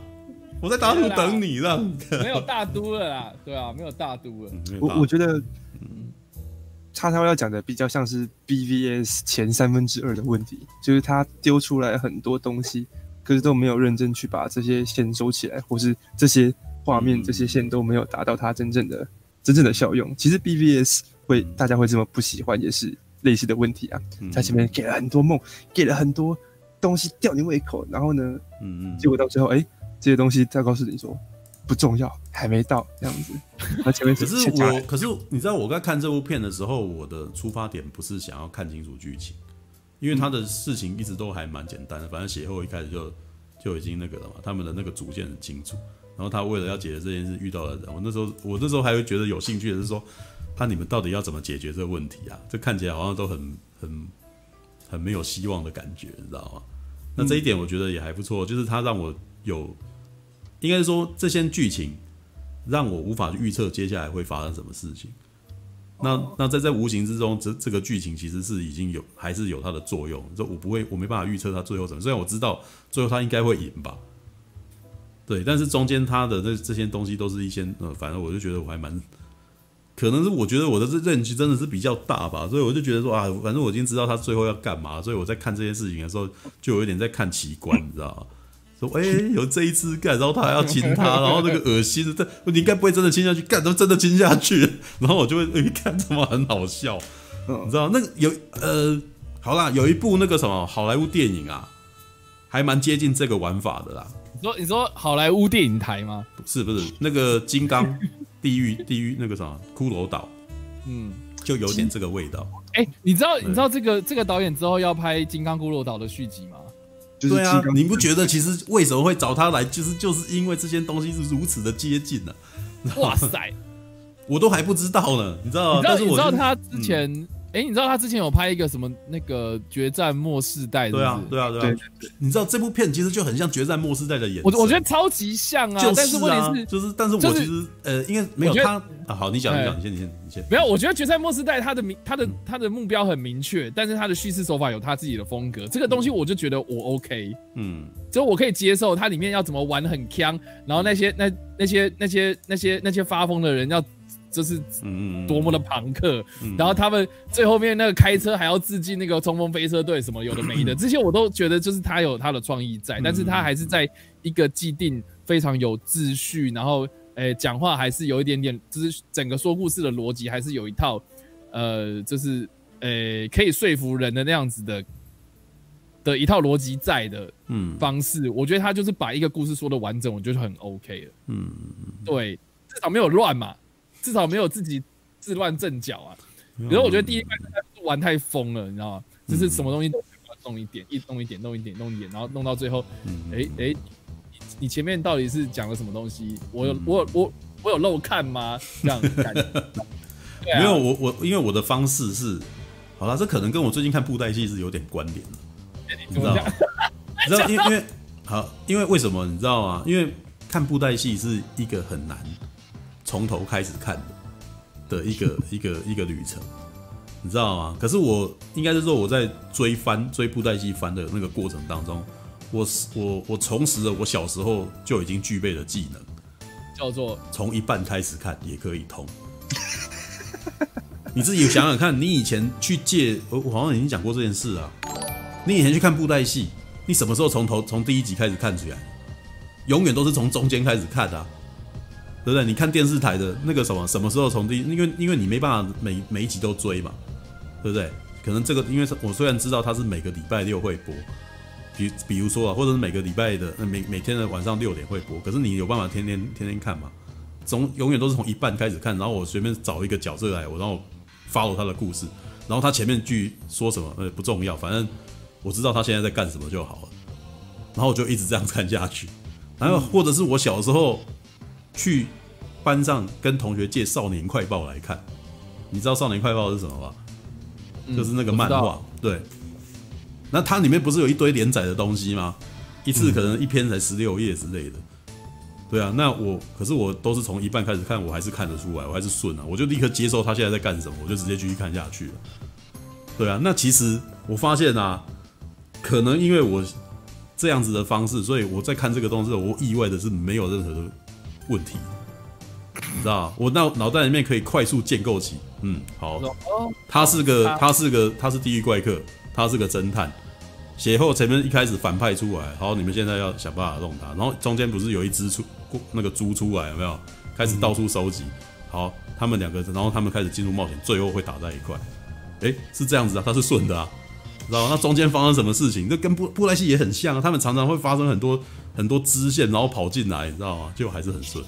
我在大都等你，这样没有大都了啦。对啊，没有大都了。我我觉得。叉叉要讲的比较像是 BVS 前三分之二的问题，就是他丢出来很多东西，可是都没有认真去把这些线收起来，或是这些画面、这些线都没有达到它真正的、真正的效用。其实 BVS 会大家会这么不喜欢，也是类似的问题啊。在前面给了很多梦，给了很多东西吊你胃口，然后呢，嗯嗯，结果到最后，哎，这些东西再告诉你说。不重要，还没到这样子。<laughs> 那前面可是我，可是你知道，我在看这部片的时候，我的出发点不是想要看清楚剧情，因为他的事情一直都还蛮简单的。反正写后一开始就就已经那个了嘛，他们的那个主线很清楚。然后他为了要解决这件事，遇到了人。我那时候，我那时候还会觉得有兴趣的是说，看你们到底要怎么解决这个问题啊？这看起来好像都很很很没有希望的感觉，你知道吗？那这一点我觉得也还不错，就是它让我有。应该是说，这些剧情让我无法预测接下来会发生什么事情。那那在在无形之中，这这个剧情其实是已经有还是有它的作用。这我不会，我没办法预测它最后怎么。虽然我知道最后它应该会赢吧，对，但是中间它的这这些东西都是一些呃，反正我就觉得我还蛮，可能是我觉得我的这认知真的是比较大吧，所以我就觉得说啊，反正我已经知道他最后要干嘛，所以我在看这些事情的时候，就有一点在看奇观，你知道吗？说哎、欸，有这一只干，然后他还要亲他，<laughs> 然后那个恶心的，这你应该不会真的亲下去，干，都真的亲下去，<laughs> 然后我就会一看，怎么很好笑，你知道那个有呃，好啦，有一部那个什么好莱坞电影啊，还蛮接近这个玩法的啦，你说你说好莱坞电影台吗？不是不是，那个金刚 <laughs> 地狱地狱那个什么骷髅岛，嗯，就有点这个味道。哎、欸，你知道你知道这个这个导演之后要拍《金刚骷髅岛》的续集吗？对啊，你不觉得其实为什么会找他来，就是就是因为这些东西是如此的接近呢、啊？哇塞，<laughs> 我都还不知道呢，你知道吗？你知道，但是我你知道他之前。嗯哎、欸，你知道他之前有拍一个什么那个《决战末世代》是不是？对啊，对啊，对啊。你知道这部片其实就很像《决战末世代》的演，我我觉得超级像啊。就是啊，但是问题是，就是，但是我其实、就是、呃，应该没有他啊。好，你讲，你讲，你先，你先，你先。没有，我觉得《决战末世代》他的明，他的他的目标很明确，但是他的叙事手法有他自己的风格。这个东西我就觉得我 OK，嗯，就我可以接受。它里面要怎么玩很强，然后那些那那些那些那些那些发疯的人要。就是嗯多么的朋克，然后他们最后面那个开车还要致敬那个冲锋飞车队什么有的没的，<coughs> 这些我都觉得就是他有他的创意在，但是他还是在一个既定非常有秩序，然后诶讲话还是有一点点，就是整个说故事的逻辑还是有一套，呃，就是诶可以说服人的那样子的的一套逻辑在的嗯。方式，我觉得他就是把一个故事说的完整，我觉得很 OK 了，嗯。对，至少没有乱嘛。至少没有自己自乱阵脚啊！然后我觉得第一关玩太疯了，你知道吗？就是什么东西都弄一点，一弄一点，弄一点，弄一点，然后弄到最后，哎哎，你前面到底是讲了什么东西？我有我有我我有漏看吗？这样感觉。<laughs> 没有我我因为我的方式是，好了，这可能跟我最近看布袋戏是有点关联的，你知道吗？你知道因为因为好，因为为什么你知道吗？因为看布袋戏是一个很难。从头开始看的的一个 <laughs> 一个一个旅程，你知道吗？可是我应该是说我在追番追布袋戏番的那个过程当中，我我我重拾了我小时候就已经具备的技能，叫做从一半开始看也可以通。<laughs> 你自己想想看，你以前去借，我我好像已经讲过这件事啊。你以前去看布袋戏，你什么时候从头从第一集开始看起来？永远都是从中间开始看的啊。对不对？你看电视台的那个什么，什么时候从第？因为因为你没办法每每一集都追嘛，对不对？可能这个，因为我虽然知道它是每个礼拜六会播，比比如说啊，或者是每个礼拜的每每天的晚上六点会播，可是你有办法天天天天看吗？从永远都是从一半开始看，然后我随便找一个角色来，我然后 follow 他的故事，然后他前面句说什么呃不重要，反正我知道他现在在干什么就好了，然后我就一直这样看下去，然后或者是我小时候。去班上跟同学借《少年快报》来看，你知道《少年快报》是什么吗？嗯、就是那个漫画。对，那它里面不是有一堆连载的东西吗？一次可能一篇才十六页之类的。对啊，那我可是我都是从一半开始看，我还是看得出来，我还是顺啊，我就立刻接受他现在在干什么，我就直接继续看下去了。对啊，那其实我发现啊，可能因为我这样子的方式，所以我在看这个东西，我意外的是没有任何的。问题，你知道我脑脑袋里面可以快速建构起，嗯，好，他是个，他是个，他是地狱怪客，他是个侦探。写后前面一开始反派出来，好，你们现在要想办法弄他。然后中间不是有一只出那个猪出来，有没有？开始到处收集。好，他们两个，然后他们开始进入冒险，最后会打在一块。诶，是这样子啊，他是顺的啊，知道吗？那中间发生什么事情？那跟布布莱西也很像啊，他们常常会发生很多。很多支线，然后跑进来，你知道吗？就还是很顺，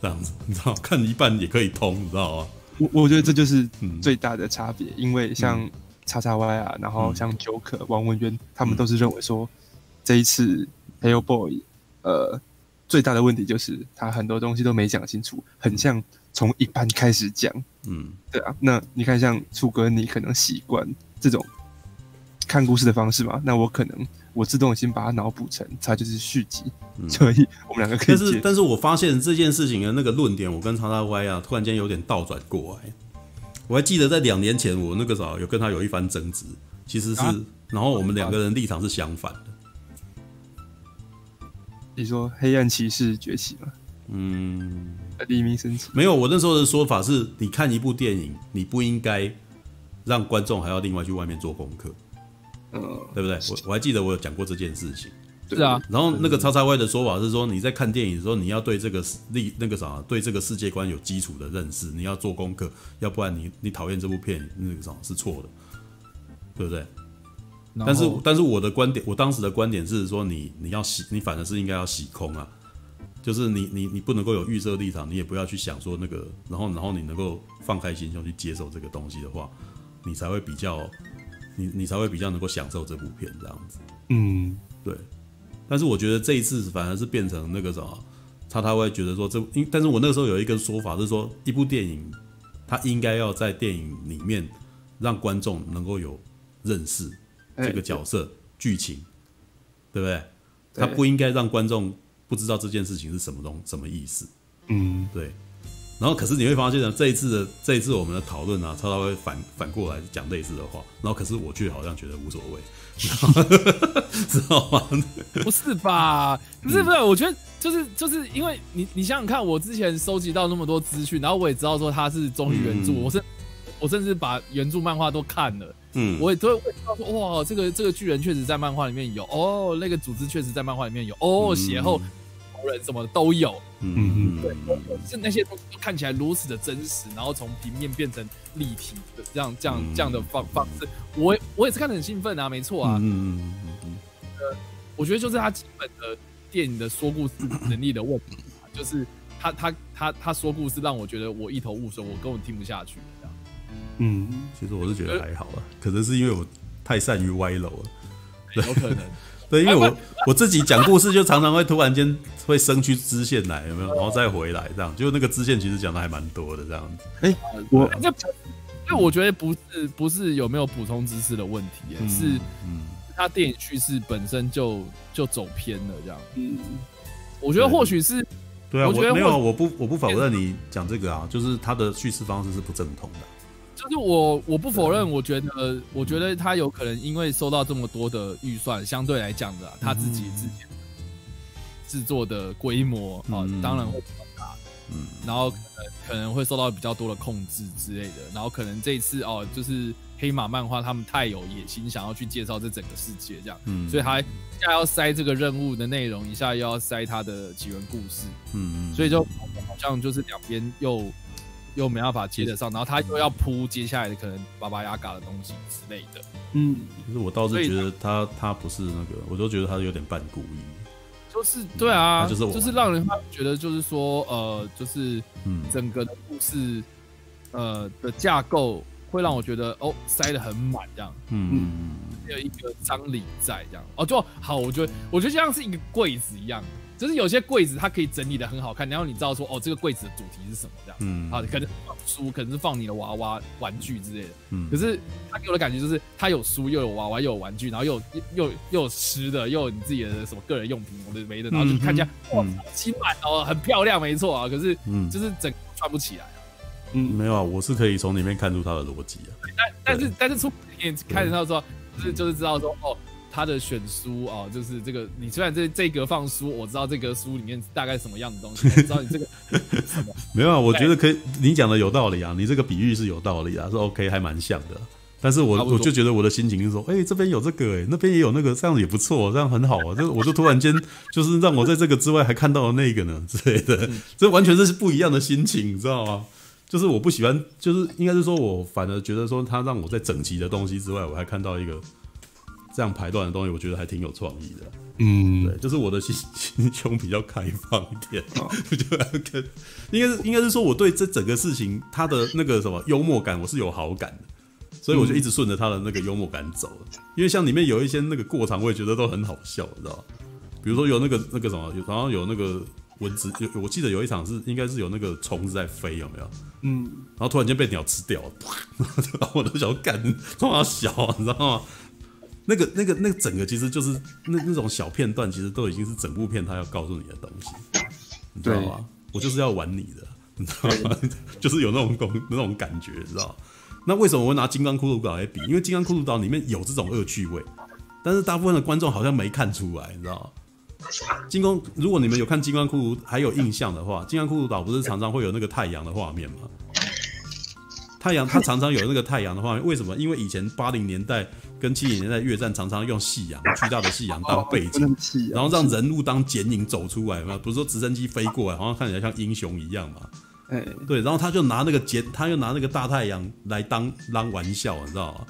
这样子，你知道，<laughs> 看一半也可以通，你知道吗？我我觉得这就是最大的差别，嗯、因为像叉叉 Y 啊，然后像 Joker、嗯、王文渊，他们都是认为说，这一次 Hellboy，呃，最大的问题就是他很多东西都没讲清楚，很像从一半开始讲，嗯，对啊。那你看，像楚哥，你可能习惯这种看故事的方式嘛？那我可能。我自动先把它脑补成，它就是续集，嗯、所以我们两个可以。但是，但是我发现这件事情的那个论点，我跟叉叉 Y 啊，突然间有点倒转过来。我还记得在两年前，我那个时候有跟他有一番争执，其实是，啊、然后我们两个人立场是相反的。你说黑暗骑士崛起吗？嗯，黎明升起。没有，我那时候的说法是，你看一部电影，你不应该让观众还要另外去外面做功课。嗯，对不对？我我还记得我有讲过这件事情。是啊。然后那个叉叉 Y 的说法是说，你在看电影的时候，你要对这个立那个啥，对这个世界观有基础的认识，你要做功课，要不然你你讨厌这部片，那个啥是错的，对不对？但是但是我的观点，我当时的观点是说你，你你要洗，你反而是应该要洗空啊，就是你你你不能够有预设立场，你也不要去想说那个，然后然后你能够放开心胸去接受这个东西的话，你才会比较，你你才会比较能够享受这部片这样子。嗯，对。但是我觉得这一次反而是变成那个什么，他他会觉得说这，因但是我那个时候有一个说法是说，一部电影，它应该要在电影里面让观众能够有认识。这个角色剧情，对不对？他不应该让观众不知道这件事情是什么东什么意思。嗯，对。然后，可是你会发现呢，这一次的这一次我们的讨论啊，超超会反反过来讲类似的话。然后，可是我却好像觉得无所谓，<laughs> 知道吗？<laughs> 不是吧？不是不是，我觉得就是就是因为你你想想看，我之前收集到那么多资讯，然后我也知道说他是忠于原著，我是我甚至把原著漫画都看了。嗯，我也都会知道说，哇，这个这个巨人确实在漫画里面有哦，那个组织确实在漫画里面有哦，血后人什么的都有，嗯嗯，对，是那些东西都看起来如此的真实，然后从平面变成立体的这样这样这样的方方式，我我也是看得很兴奋啊，没错啊，嗯嗯嗯嗯，呃，我觉得就是他基本的电影的说故事能力的问题，就是他他他他说故事让我觉得我一头雾水，我根本听不下去。这样嗯，其实我是觉得还好啊，可能是因为我太善于歪楼了，有可能，对，因为我我自己讲故事就常常会突然间 <laughs> 会生出支线来，有没有？然后再回来这样，就那个支线其实讲的还蛮多的这样子。哎，我那，因为我觉得不是不是有没有补充知识的问题，是嗯，他电影叙事本身就就走偏了这样。嗯，我觉得或许是，对啊，我觉得没有，我不我不否认你讲这个啊，就是他的叙事方式是不正统的。就是我，我不否认，我觉得，我觉得他有可能因为收到这么多的预算，相对来讲的、啊，他自己自己制作的规模啊，当然会比较大，嗯，然后可能可能会受到比较多的控制之类的，然后可能这一次哦，就是黑马漫画他们太有野心，想要去介绍这整个世界这样，嗯，所以他一下要塞这个任务的内容，一下又要塞他的起源故事，嗯，所以就好像就是两边又。又没办法接得上，然后他又要铺接下来的可能巴巴亚嘎的东西之类的。嗯，其实我倒是觉得他他不是那个，我都觉得他有点半故意。就是对啊，就是就是让人觉得就是说呃，就是嗯，整个的故事呃的架构会让我觉得哦塞得很满这样。嗯嗯，没有一个张力在这样。哦，就好，我觉得我觉得就像是一个柜子一样。就是有些柜子它可以整理的很好看，然后你知道说哦，这个柜子的主题是什么这样，嗯，啊，可能放书，可能是放你的娃娃、玩具之类的，嗯，可是它给我的感觉就是它有书，又有娃娃，又有玩具，然后又又又又有吃的，又有你自己的什么个人用品，我的没的，然后就看起来哇，齐满哦，很漂亮，没错啊，可是嗯，就是整个串不起来啊，嗯，没有啊，我是可以从里面看出它的逻辑啊，但但是但是从里看得到说，就是就是知道说哦。他的选书啊，就是这个。你虽然这这格放书，我知道这格书里面大概什么样的东西，我知道你这个什么？<laughs> 没有啊，我觉得可以。你讲的有道理啊，你这个比喻是有道理啊，是 OK，还蛮像的。但是我我就觉得我的心情就是说，哎、欸，这边有这个、欸，哎，那边也有那个，这样也不错，这样很好啊。就 <laughs> 我就突然间就是让我在这个之外还看到了那个呢之类的，<laughs> 这完全是不一样的心情，你知道吗？就是我不喜欢，就是应该是说我反而觉得说他让我在整齐的东西之外，我还看到一个。这样排段的东西，我觉得还挺有创意的。嗯，对，就是我的心心胸比较开放一点，哦、<laughs> 就跟应该是应该是说，我对这整个事情它的那个什么幽默感，我是有好感的，所以我就一直顺着他的那个幽默感走。因为像里面有一些那个过场，我也觉得都很好笑，你知道吗？比如说有那个那个什么，有然后有那个蚊子，有我记得有一场是应该是有那个虫子在飞，有没有？嗯，然后突然间被鸟吃掉了，然后我都想干，<laughs> 这么小，你知道吗？那个、那个、那个整个其实就是那那种小片段，其实都已经是整部片他要告诉你的东西，你知道吗？我就是要玩你的，你知道吗？<laughs> 就是有那种感那种感觉，知道？那为什么我会拿《金刚骷髅岛》来比？因为《金刚骷髅岛》里面有这种恶趣味，但是大部分的观众好像没看出来，你知道吗？金刚，如果你们有看《金刚骷髅》还有印象的话，《金刚骷髅岛》不是常常会有那个太阳的画面吗？太阳，它常常有那个太阳的画面，为什么？因为以前八零年代跟七零年代越战常常用夕阳，巨大的夕阳当背景，然后让人物当剪影走出来嘛。不是说直升机飞过来，好像看起来像英雄一样嘛。哎对，然后他就拿那个剪，他又拿那个大太阳来当当玩笑，你知道吗？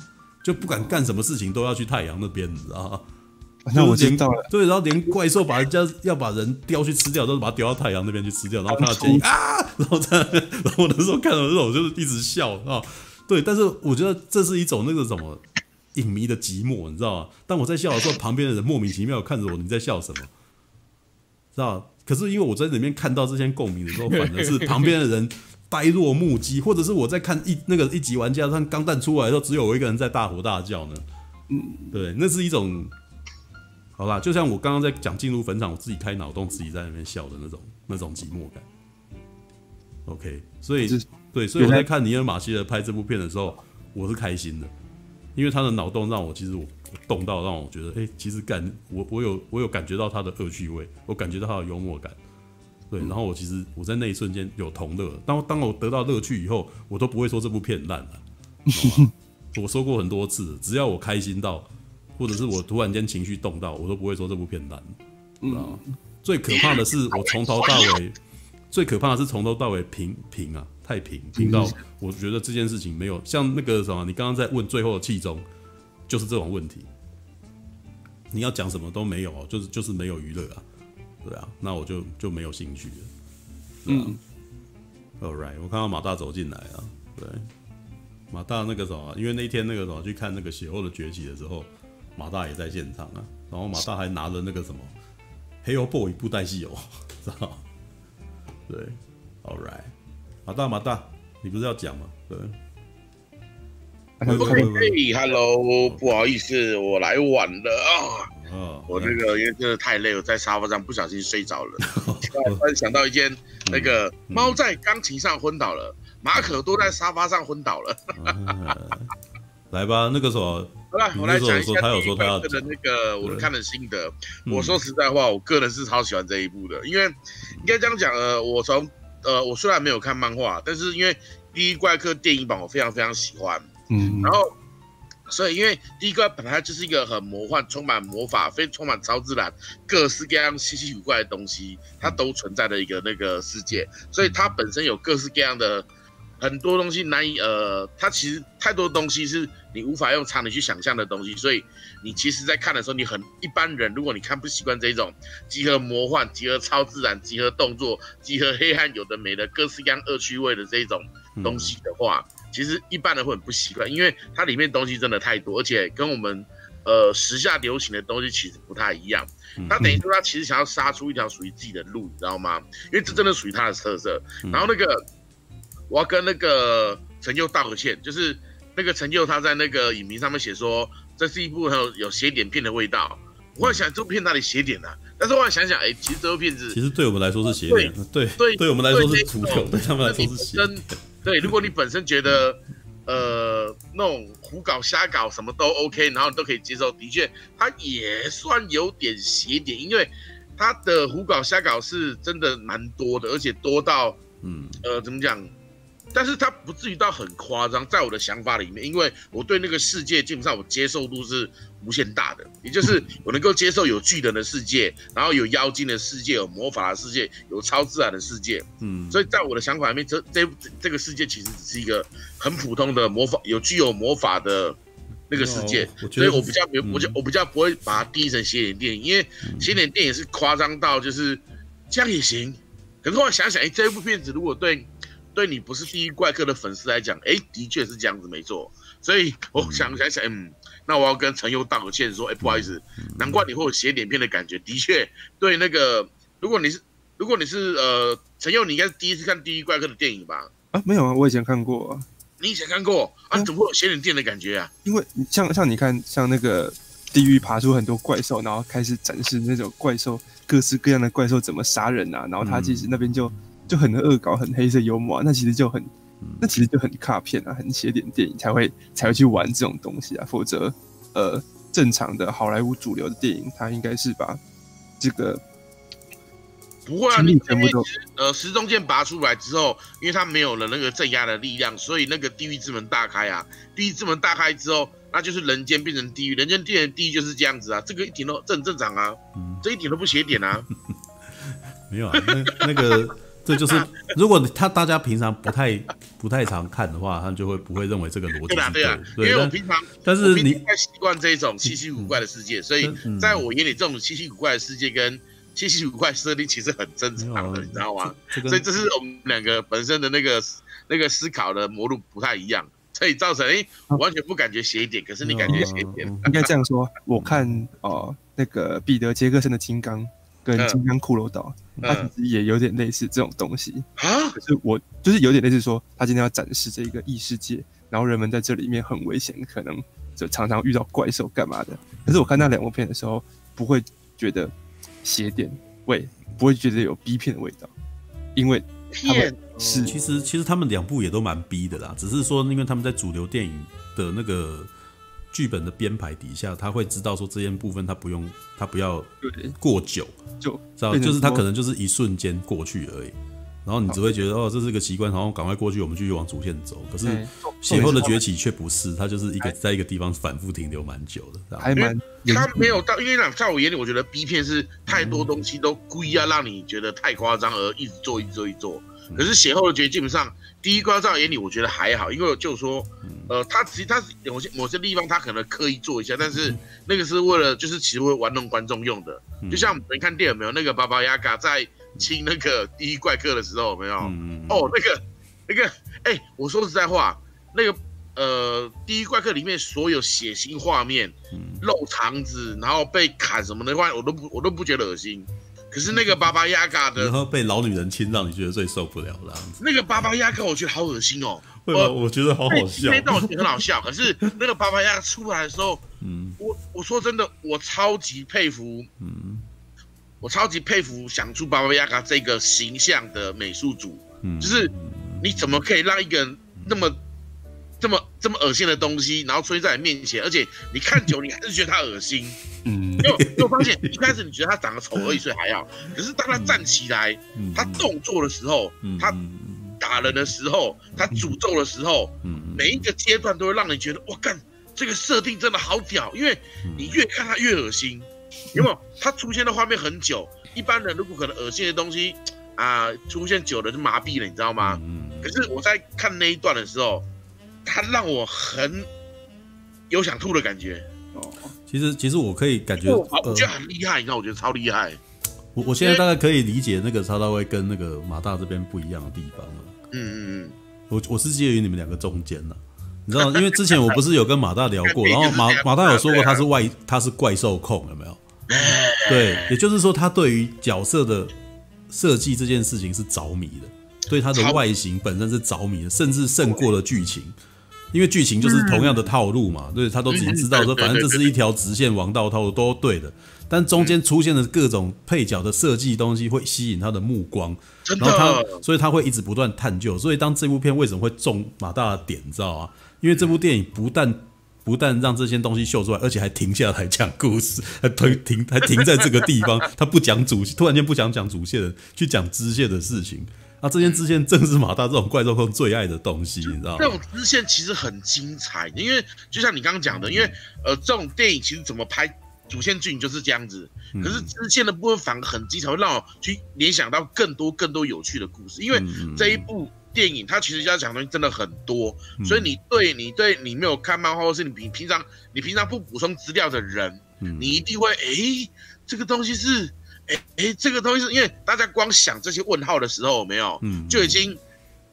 就不管干什么事情都要去太阳那边，你知道吗？那我知道了。对，然后连怪兽把人家要把人叼去吃掉，都是把它叼到太阳那边去吃掉，然后看到剪影啊，然后在然后我那时候看到这种就是一直笑啊。对，但是我觉得这是一种那个什么影迷的寂寞，你知道吗？当我在笑的时候，旁边的人莫名其妙看着我，你在笑什么？知道？可是因为我在里面看到这些共鸣的时候，反而是 <laughs> 旁边的人呆若木鸡，或者是我在看一那个一级玩家，他钢弹出来的时候，只有我一个人在大吼大叫呢。嗯，对，那是一种。好吧，就像我刚刚在讲进入坟场，我自己开脑洞，自己在那边笑的那种那种寂寞感。OK，所以对，所以我在看尼尔马歇尔拍这部片的时候，我是开心的，因为他的脑洞让我其实我动到，让我觉得，哎、欸，其实感我我有我有感觉到他的恶趣味，我感觉到他的幽默感。对，然后我其实我在那一瞬间有同乐。当当我得到乐趣以后，我都不会说这部片烂了。<laughs> 我说过很多次，只要我开心到。或者是我突然间情绪动到，我都不会说这部片烂。嗯，最可怕的是我从头到尾，最可怕的是从头到尾平平啊，太平平到我觉得这件事情没有像那个什么，你刚刚在问最后的气中，就是这种问题。你要讲什么都没有，就是就是没有娱乐啊，对啊，那我就就没有兴趣了。嗯，All right，我看到马大走进来啊，对，马大那个什么，因为那天那个什么去看那个血后的崛起的时候。马大也在现场啊，然后马大还拿了那个什么《Hellboy》布袋戏哦，知道？对，All right，马大马大，你不是要讲吗？对。OK，Hello，不好意思，我来晚了啊。哦，我那个因为真的太累了，我在沙发上不小心睡着了。<laughs> 突然想到一件，那个猫在钢琴上昏倒了，马可多在沙发上昏倒了。来吧，那个什么。好了，我来讲一下他有说他要的那个我看的心得。我说实在话，我个人是超喜欢这一部的，因为应该这样讲，呃，我从呃，我虽然没有看漫画，但是因为《第一怪客》电影版我非常非常喜欢，嗯，然后所以因为《第一怪》本来就是一个很魔幻、充满魔法、非充满超自然、各式各样稀奇古怪的东西，它都存在的一个那个世界，所以它本身有各式各样的。很多东西难以呃，它其实太多东西是你无法用常理去想象的东西，所以你其实，在看的时候，你很一般人，如果你看不习惯这种集合魔幻、集合超自然、集合动作、集合黑暗有的没的各式各样恶趣味的这种东西的话，嗯、其实一般人会很不习惯，因为它里面东西真的太多，而且跟我们呃时下流行的东西其实不太一样。它等于说，它其实想要杀出一条属于自己的路，你知道吗？因为这真的属于它的特色。然后那个。我要跟那个陈佑道个歉，就是那个陈佑他在那个影评上面写说，这是一部很有有邪典片的味道。我在想这部片哪里写点呢？但是我想想，哎，其实这部片子其实对我们来说是写点，对对，对我们来说是足球，对他们来说是邪典。对，如果你本身觉得呃那种胡搞瞎搞什么都 OK，然后你都可以接受，的确它也算有点邪点，因为它的胡搞瞎搞是真的蛮多的，而且多到嗯呃怎么讲？但是它不至于到很夸张，在我的想法里面，因为我对那个世界基本上我接受度是无限大的，也就是 <laughs> 我能够接受有巨人的世界，然后有妖精的世界，有魔法的世界，有超自然的世界，嗯，所以在我的想法里面，这这这个世界其实只是一个很普通的魔法，有具有魔法的那个世界，所以我比较没，我就我比较不会把它定义成邪典电影，因为邪典电影是夸张到就是这样也行，可是我想想，哎，这一部片子如果对。对你不是第一怪客的粉丝来讲，哎，的确是这样子，没错。所以我想想想，嗯，那我要跟陈佑道个歉，说，哎，不好意思，难怪你会有写点片的感觉。的确，对那个，如果你是，如果你是，呃，陈佑，你应该是第一次看第一怪客的电影吧？啊，没有啊，我以前看过啊。你以前看过啊？怎么会有写点电的感觉啊？因为像像你看，像那个地狱爬出很多怪兽，然后开始展示那种怪兽各式各样的怪兽怎么杀人啊，然后他其实那边就。就很恶搞，很黑色幽默啊，那其实就很，那其实就很卡片啊，很邪典电影才会才会去玩这种东西啊，否则，呃，正常的好莱坞主流的电影，它应该是把这个不会啊，你全部都呃，时钟剑拔出来之后，因为它没有了那个镇压的力量，所以那个地狱之门大开啊，地狱之门大开之后，那就是人间变成地狱，人间变成地狱就是这样子啊，这个一点都这很正常啊，这一点都不邪典啊，<laughs> 没有啊，那那个。这就是如果他大家平常不太不太常看的话，他就会不会认为这个逻辑对啊对啊，因为我平常但是你太习惯这种稀奇古怪的世界，所以在我眼里，这种稀奇古怪的世界跟稀奇古怪设定其实很正常的，<laughs> 你知道吗？所以这是我们两个本身的那个那个思考的模路不太一样，所以造成哎，完全不感觉邪点，可是你感觉邪点。应该这样说，我看哦，那个彼得杰克森的金刚。跟金刚骷髅岛，它其实也有点类似这种东西啊。可是我就是有点类似说，他今天要展示这个异世界，然后人们在这里面很危险，可能就常常遇到怪兽干嘛的。可是我看那两部片的时候，不会觉得邪典味，不会觉得有 B 片的味道，因为他们是其实其实他们两部也都蛮 B 的啦，只是说因为他们在主流电影的那个。剧本的编排底下，他会知道说这件部分他不用，他不要过久，就知道就是他可能就是一瞬间过去而已，然后你只会觉得哦，这是个习惯，然后赶快过去，我们继续往主线走。可是血后的崛起却不是，他就是一个在一个地方反复停留蛮久的，还蛮他没有到，因为在我眼里，我觉得 B 片是太多东西都故意要让你觉得太夸张而一直做，一直做，一直做。可是血后的崛起基本上第一关在我眼里，我觉得还好，因为就说。呃，他其实他是某些某些地方，他可能刻意做一下，但是那个是为了就是其实会玩弄观众用的。就像我们看电影没有那个巴巴亚嘎在亲那个第一怪客的时候有没有？哦，那个那个，哎、欸，我说实在话，那个呃，第一怪客里面所有血腥画面、露肠子，然后被砍什么的话，我都不我都不觉得恶心。可是那个巴巴亚嘎的，然后被老女人亲，让你觉得最受不了了。那个巴巴亚嘎，我觉得好恶心哦。会吗？我觉得好好笑。那段我觉得很好笑。可是那个巴巴亚嘎出来的时候，嗯，我我说真的，我超级佩服，嗯，我超级佩服想出巴巴亚嘎这个形象的美术组，嗯，就是你怎么可以让一个人那么这么这么恶心的东西，然后出现在你面前，而且你看久，你还是觉得他恶心。<laughs> 嗯，因为我发现一开始你觉得他长得丑而已，所以还好。可是当他站起来，他动作的时候，他打人的时候，他诅咒的时候，每一个阶段都会让你觉得，哇，干这个设定真的好屌。因为你越看他越恶心，有没有？他出现的画面很久，一般人如果可能恶心的东西啊、呃，出现久了就麻痹了，你知道吗？可是我在看那一段的时候，他让我很有想吐的感觉。哦。其实，其实我可以感觉，我觉得很厉害，你知道，我觉得超厉害。我我现在大概可以理解那个超大卫跟那个马大这边不一样的地方了。嗯嗯嗯，我我是介于你们两个中间了，你知道，因为之前我不是有跟马大聊过，<laughs> 然后马马大有说过他是外他是怪兽控，有没有？对，也就是说他对于角色的设计这件事情是着迷的，对他的外形本身是着迷的，甚至胜过了剧情。因为剧情就是同样的套路嘛，对，他都已经知道说，反正这是一条直线王道套路都对的，但中间出现的各种配角的设计东西会吸引他的目光，然后他，所以他会一直不断探究。所以当这部片为什么会中马大的点，你知道吗？因为这部电影不但不但让这些东西秀出来，而且还停下来讲故事，<laughs> 还停停还停在这个地方，他不讲主，突然间不想讲主线的，去讲支线的事情。那、啊、这些支线正是马大这种怪兽控最爱的东西，你知道吗？这种支线其实很精彩，因为就像你刚刚讲的，因为呃，这种电影其实怎么拍主线剧情就是这样子，可是支线的部分反而很精彩，会让我去联想到更多更多有趣的故事。因为这一部电影它其实要讲的东西真的很多，所以你对你对你没有看漫画或是你平平常你平常不补充资料的人，你一定会诶、欸，这个东西是。哎这个东西是因为大家光想这些问号的时候，没有，嗯，就已经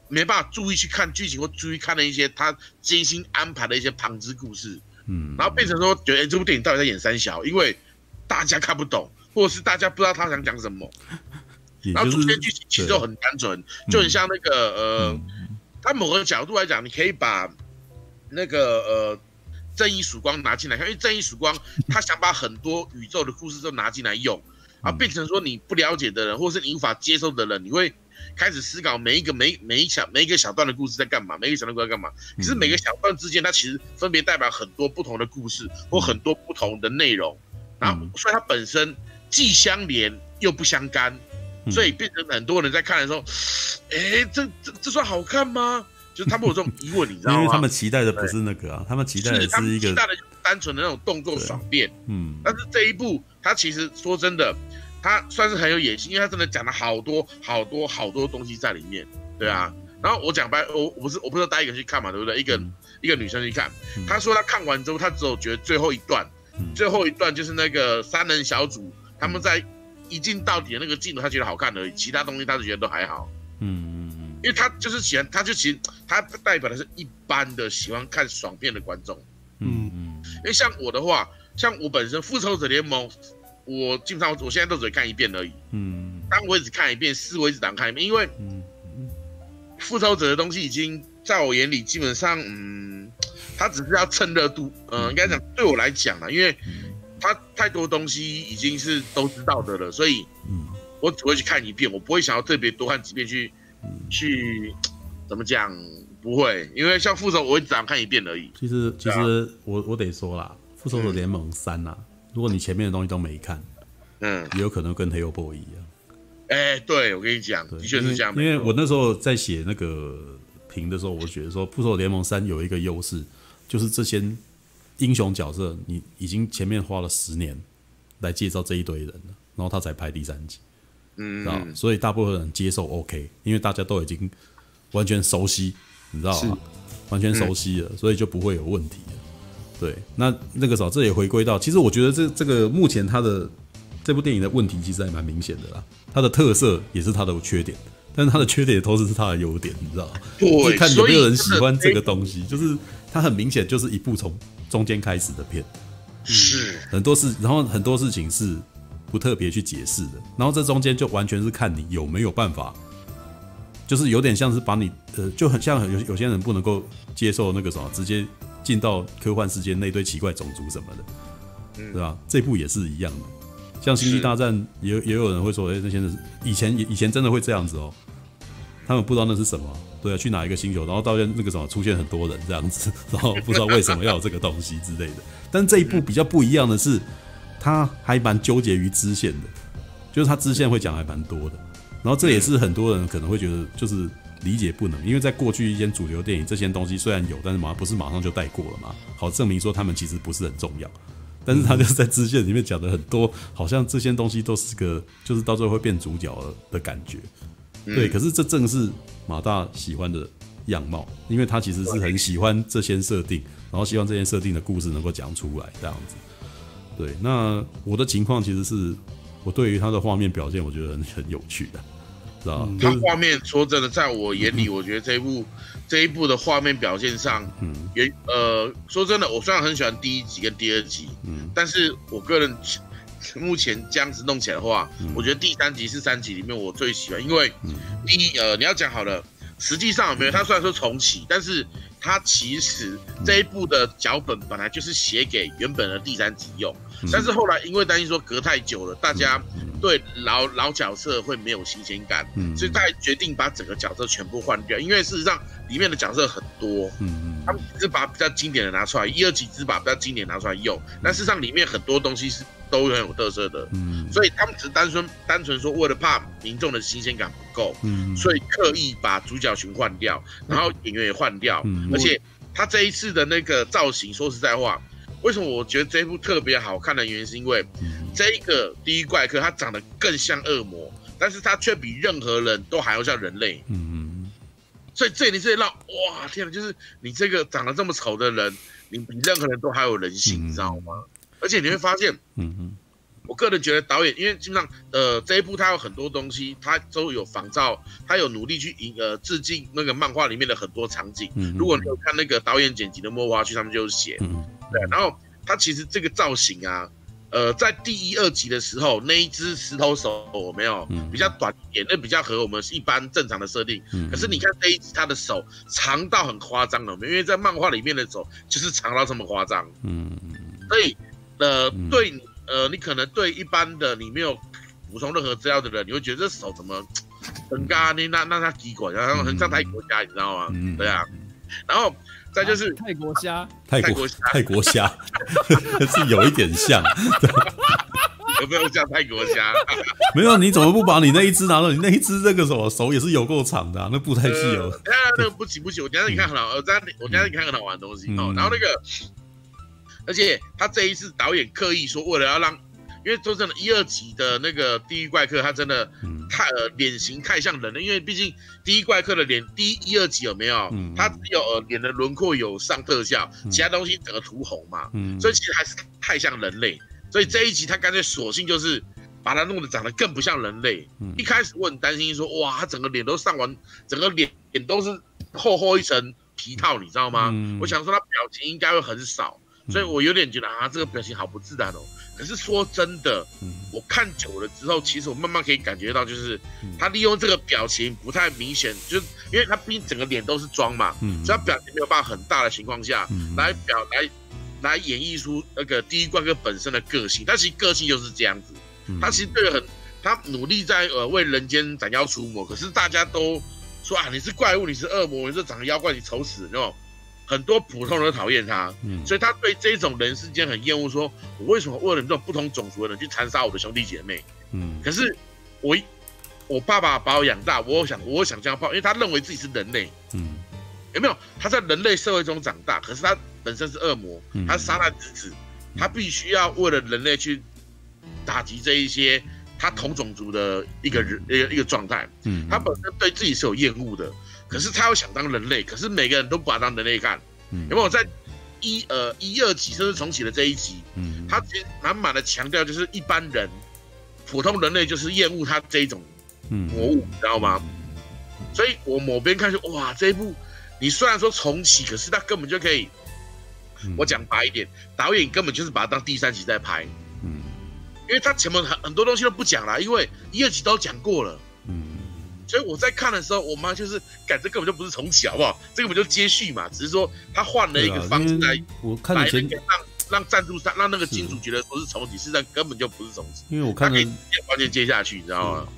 没办法注意去看剧情或注意看了一些他精心安排的一些旁支故事，嗯，然后变成说觉得、欸、这部电影到底在演三小，因为大家看不懂，或者是大家不知道他想讲什么，就是、然后中间剧情其实就很单纯，就很像那个呃，他、嗯、某个角度来讲，你可以把那个呃正义曙光拿进来看，因为正义曙光他想把很多宇宙的故事都拿进来用。啊，变成说你不了解的人，或是你无法接受的人，你会开始思考每一个每每一小每一个小段的故事在干嘛，每一个小段故事在干嘛。可是每个小段之间，它其实分别代表很多不同的故事或很多不同的内容。然后，所以它本身既相连又不相干，所以变成很多人在看的时候，哎，这这这算好看吗？就是他们有这种疑问，你知道吗？因为他们期待的不是那个啊，他们期待的是一个单纯的那种动作爽片。嗯，但是这一部。他其实说真的，他算是很有野心，因为他真的讲了好多好多好多东西在里面，对啊。然后我讲白，我我不是我不是带一个人去看嘛，对不对？一个、嗯、一个女生去看，她说她看完之后，她只有觉得最后一段，嗯、最后一段就是那个三人小组他们在一镜到底的那个镜头，她觉得好看而已，其他东西她是觉得都还好。嗯嗯嗯，因为她就是喜欢，她就其实她代表的是一般的喜欢看爽片的观众。嗯嗯，因为像我的话，像我本身复仇者联盟，我基本上我现在都只看一遍而已。嗯，当我也只看一遍，四我也只当看一遍，因为。复仇者的东西已经在我眼里基本上，嗯，他只是要蹭热度，嗯，应该讲对我来讲啊，因为他太多东西已经是都知道的了，所以，嗯，我只会去看一遍，我不会想要特别多看几遍去，去怎么讲？不会，因为像复仇，我只想看一遍而已。其实，其实我我得说啦，复仇者联盟三啊，如果你前面的东西都没看，嗯，也有可能跟黑油 boy 一样。哎、欸，对，我跟你讲，的确是这样。因为我那时候在写那个评的时候，我觉得说《复仇者联盟三》有一个优势，就是这些英雄角色，你已经前面花了十年来介绍这一堆人了，然后他才拍第三集，嗯，知道？所以大部分人接受 OK，因为大家都已经完全熟悉，你知道吗？完全熟悉了，所以就不会有问题了。对，那那个时候这也回归到，其实我觉得这这个目前他的。这部电影的问题其实还蛮明显的啦，它的特色也是它的缺点，但是它的缺点也同时是它的优点，你知道吗？对，看有没有人喜欢这个东西，就是它很明显就是一部从中间开始的片，是很多事，然后很多事情是不特别去解释的，然后这中间就完全是看你有没有办法，就是有点像是把你呃，就很像有有些人不能够接受那个什么，直接进到科幻世界那堆奇怪种族什么的，对吧？这部也是一样的。像《星际大战》也也有人会说，哎、欸，那些人以前以前真的会这样子哦，他们不知道那是什么，对啊，去哪一个星球，然后到现那个什么出现很多人这样子，<laughs> 然后不知道为什么要有这个东西之类的。但这一部比较不一样的是，他还蛮纠结于支线的，就是他支线会讲还蛮多的，然后这也是很多人可能会觉得就是理解不能，因为在过去一些主流电影，这些东西虽然有，但是马不是马上就带过了嘛，好证明说他们其实不是很重要。但是他就是在支线里面讲的很多，好像这些东西都是个，就是到最后会变主角的感觉。对，可是这正是马大喜欢的样貌，因为他其实是很喜欢这些设定，然后希望这些设定的故事能够讲出来这样子。对，那我的情况其实是我对于他的画面表现，我觉得很很有趣的。知道他画面说真的，在我眼里，我觉得这一部这一部的画面表现上，嗯，也呃，说真的，我虽然很喜欢第一集跟第二集，嗯，但是我个人 <laughs> 目前这样子弄起来的话，我觉得第三集是三集里面我最喜欢，因为第一呃，你要讲好了，实际上有没有？他虽然说重启，但是他其实这一部的脚本本来就是写给原本的第三集用，但是后来因为担心说隔太久了，大家。对老老角色会没有新鲜感，嗯，所以他决定把整个角色全部换掉。因为事实上里面的角色很多，嗯嗯，他们只是把比较经典的拿出来，一二集只是把比较经典拿出来用。但事实上里面很多东西是都很有特色的，嗯，所以他们只是单纯单纯说为了怕民众的新鲜感不够，嗯，所以刻意把主角群换掉，然后演员也换掉，嗯，而且他这一次的那个造型，说实在话。为什么我觉得这一部特别好看的原因，是因为这一个第一怪客他长得更像恶魔，但是他却比任何人都还要像人类。嗯嗯。所以这里这里让哇天哪，就是你这个长得这么丑的人，你比任何人都还有人性，你知道吗？而且你会发现，嗯嗯，我个人觉得导演，因为基本上呃这一部他有很多东西，他都有仿照，他有努力去引呃致敬那个漫画里面的很多场景。如果你有看那个导演剪辑的幕后花絮，他们就写。嗯对，然后他其实这个造型啊，呃，在第一、二集的时候，那一只石头手我没有比较短一点，那比较合我们一般正常的设定。可是你看这一集，他的手长到很夸张了，因为在漫画里面的手就是长到这么夸张。嗯，所以呃，对，呃，你可能对一般的你没有补充任何资料的人，你会觉得这手怎么很干呢？那那他几管，然后很像泰国虾，你知道吗？嗯对啊，然后。再就是泰国虾，泰国泰国虾 <laughs> 是有一点像，有没有像泰国虾？<laughs> 没有，你怎么不把你那一只拿到？你那一只这个什么手也是有够长的，那布太细哦。那那个不行不行，我等下你看很好，我等下我等下你看很好玩的东西哦。然后那个，而且他这一次导演刻意说，为了要让，因因为说真的，一二集的那个地狱怪客，他真的太呃脸型太像人了。因为毕竟地狱怪客的脸，第一一二集有没有？他只有呃脸的轮廓有上特效，其他东西整个涂红嘛，所以其实还是太像人类。所以这一集他干脆索性就是把他弄得长得更不像人类。一开始我很担心说，哇，他整个脸都上完，整个脸脸都是厚厚一层皮套，你知道吗？我想说他表情应该会很少，所以我有点觉得啊，这个表情好不自然哦。可是说真的，我看久了之后，其实我慢慢可以感觉到，就是他利用这个表情不太明显，就是因为他毕竟整个脸都是妆嘛，所以他表情没有办法很大的情况下来表来来演绎出那个第一怪哥本身的个性。他其实个性就是这样子，他其实对很他努力在呃为人间斩妖除魔，可是大家都说啊，你是怪物，你是恶魔，你是长得妖怪，你丑死，那种。很多普通人讨厌他，嗯，所以他对这种人世间很厌恶，说我为什么为了这种不同种族的人去残杀我的兄弟姐妹？嗯，可是我我爸爸把我养大，我想我想这样报，因为他认为自己是人类，嗯，有没有？他在人类社会中长大，可是他本身是恶魔，他是撒旦之子，他必须要为了人类去打击这一些他同种族的一个人一个一个状态，嗯，他本身对自己是有厌恶的。可是他又想当人类，可是每个人都不把他当人类看。嗯，有没有在一呃一二集甚至重启的这一集，嗯，他其实满满的强调就是一般人普通人类就是厌恶他这一种魔物，你知道吗？所以我某边看就哇，这一部你虽然说重启，可是他根本就可以，我讲白一点，导演根本就是把它当第三集在拍，嗯，因为他前面很很多东西都不讲了，因为一二集都讲过了。所以我在看的时候，我妈就是，感觉根本就不是重启，好不好？这个不就接续嘛？只是说他换了一个方式来，我看了前让让赞助商让那个金主觉得说是重启，实际上根本就不是重启。因为我看了完全接下去，你知道吗？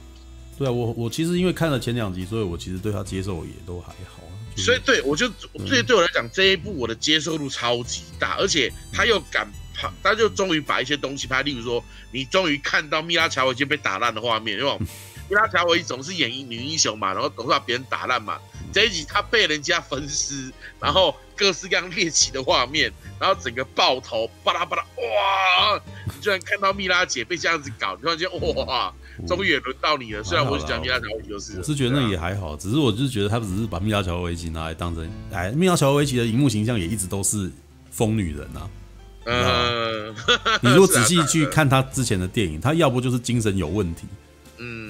对啊，我我其实因为看了前两集，所以我其实对他接受也都还好。所以对我就对对我来讲，这一部我的接受度超级大，而且他又敢拍，他就终于把一些东西拍，例如说你终于看到蜜拉乔已经被打烂的画面，对吧？因为他乔维总是演女英雄嘛，然后总是把别人打烂嘛。这一集他被人家分尸，然后各式各样猎奇的画面，然后整个爆头，巴拉巴拉，哇！你居然看到蜜拉姐被这样子搞，你突然间哇，终于也轮到你了。虽然我是讲蜜拉乔维奇就是，我是觉得那也还好，只是我就是觉得他只是把蜜拉乔维奇拿来当成，哎，蜜拉乔维奇的荧幕形象也一直都是疯女人啊。嗯，你如果 <laughs> 仔细去看他之前的电影，他要不就是精神有问题。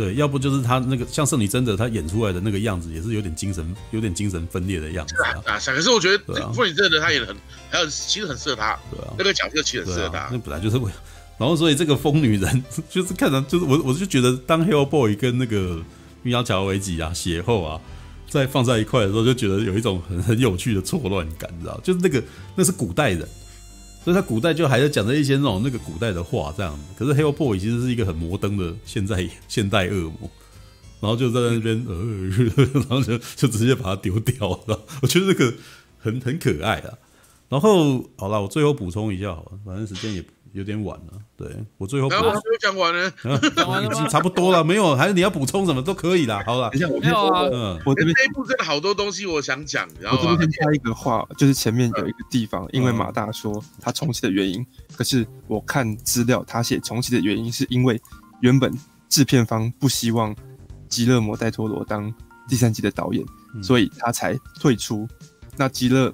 嗯，对，要不就是他那个像圣女贞德，他演出来的那个样子，也是有点精神，有点精神分裂的样子啊。啊，可是我觉得圣女贞德他演的很，还有其实很适合他。对啊，那个角色其实很适合他。那本来就是为，<laughs> 然后所以这个疯女人就是看着就是我我就觉得当 Hellboy 跟那个蜜拉乔维吉啊血后啊在放在一块的时候，就觉得有一种很很有趣的错乱感，你知道？就是那个那是古代人。所以他古代就还在讲着一些那种那个古代的话这样，可是 Hellboy 其实是一个很摩登的现代现代恶魔，然后就在那边呃，然后就就直接把它丢掉了。我觉得这个很很可爱啊。然后好了，我最后补充一下好了，反正时间也。有点晚了，对我最后补充讲完了，讲完了已经差不多了，<laughs> 没有，还是你要补充什么都可以啦。好了，等一下我没有啊，嗯，我这边这一部真的好多东西我想讲，然后我这边先插一个话，就是前面有一个地方，因为马大说他重启的原因，可是我看资料，他写重启的原因是因为原本制片方不希望吉勒摩·戴托罗当第三季的导演，所以他才退出。那吉勒，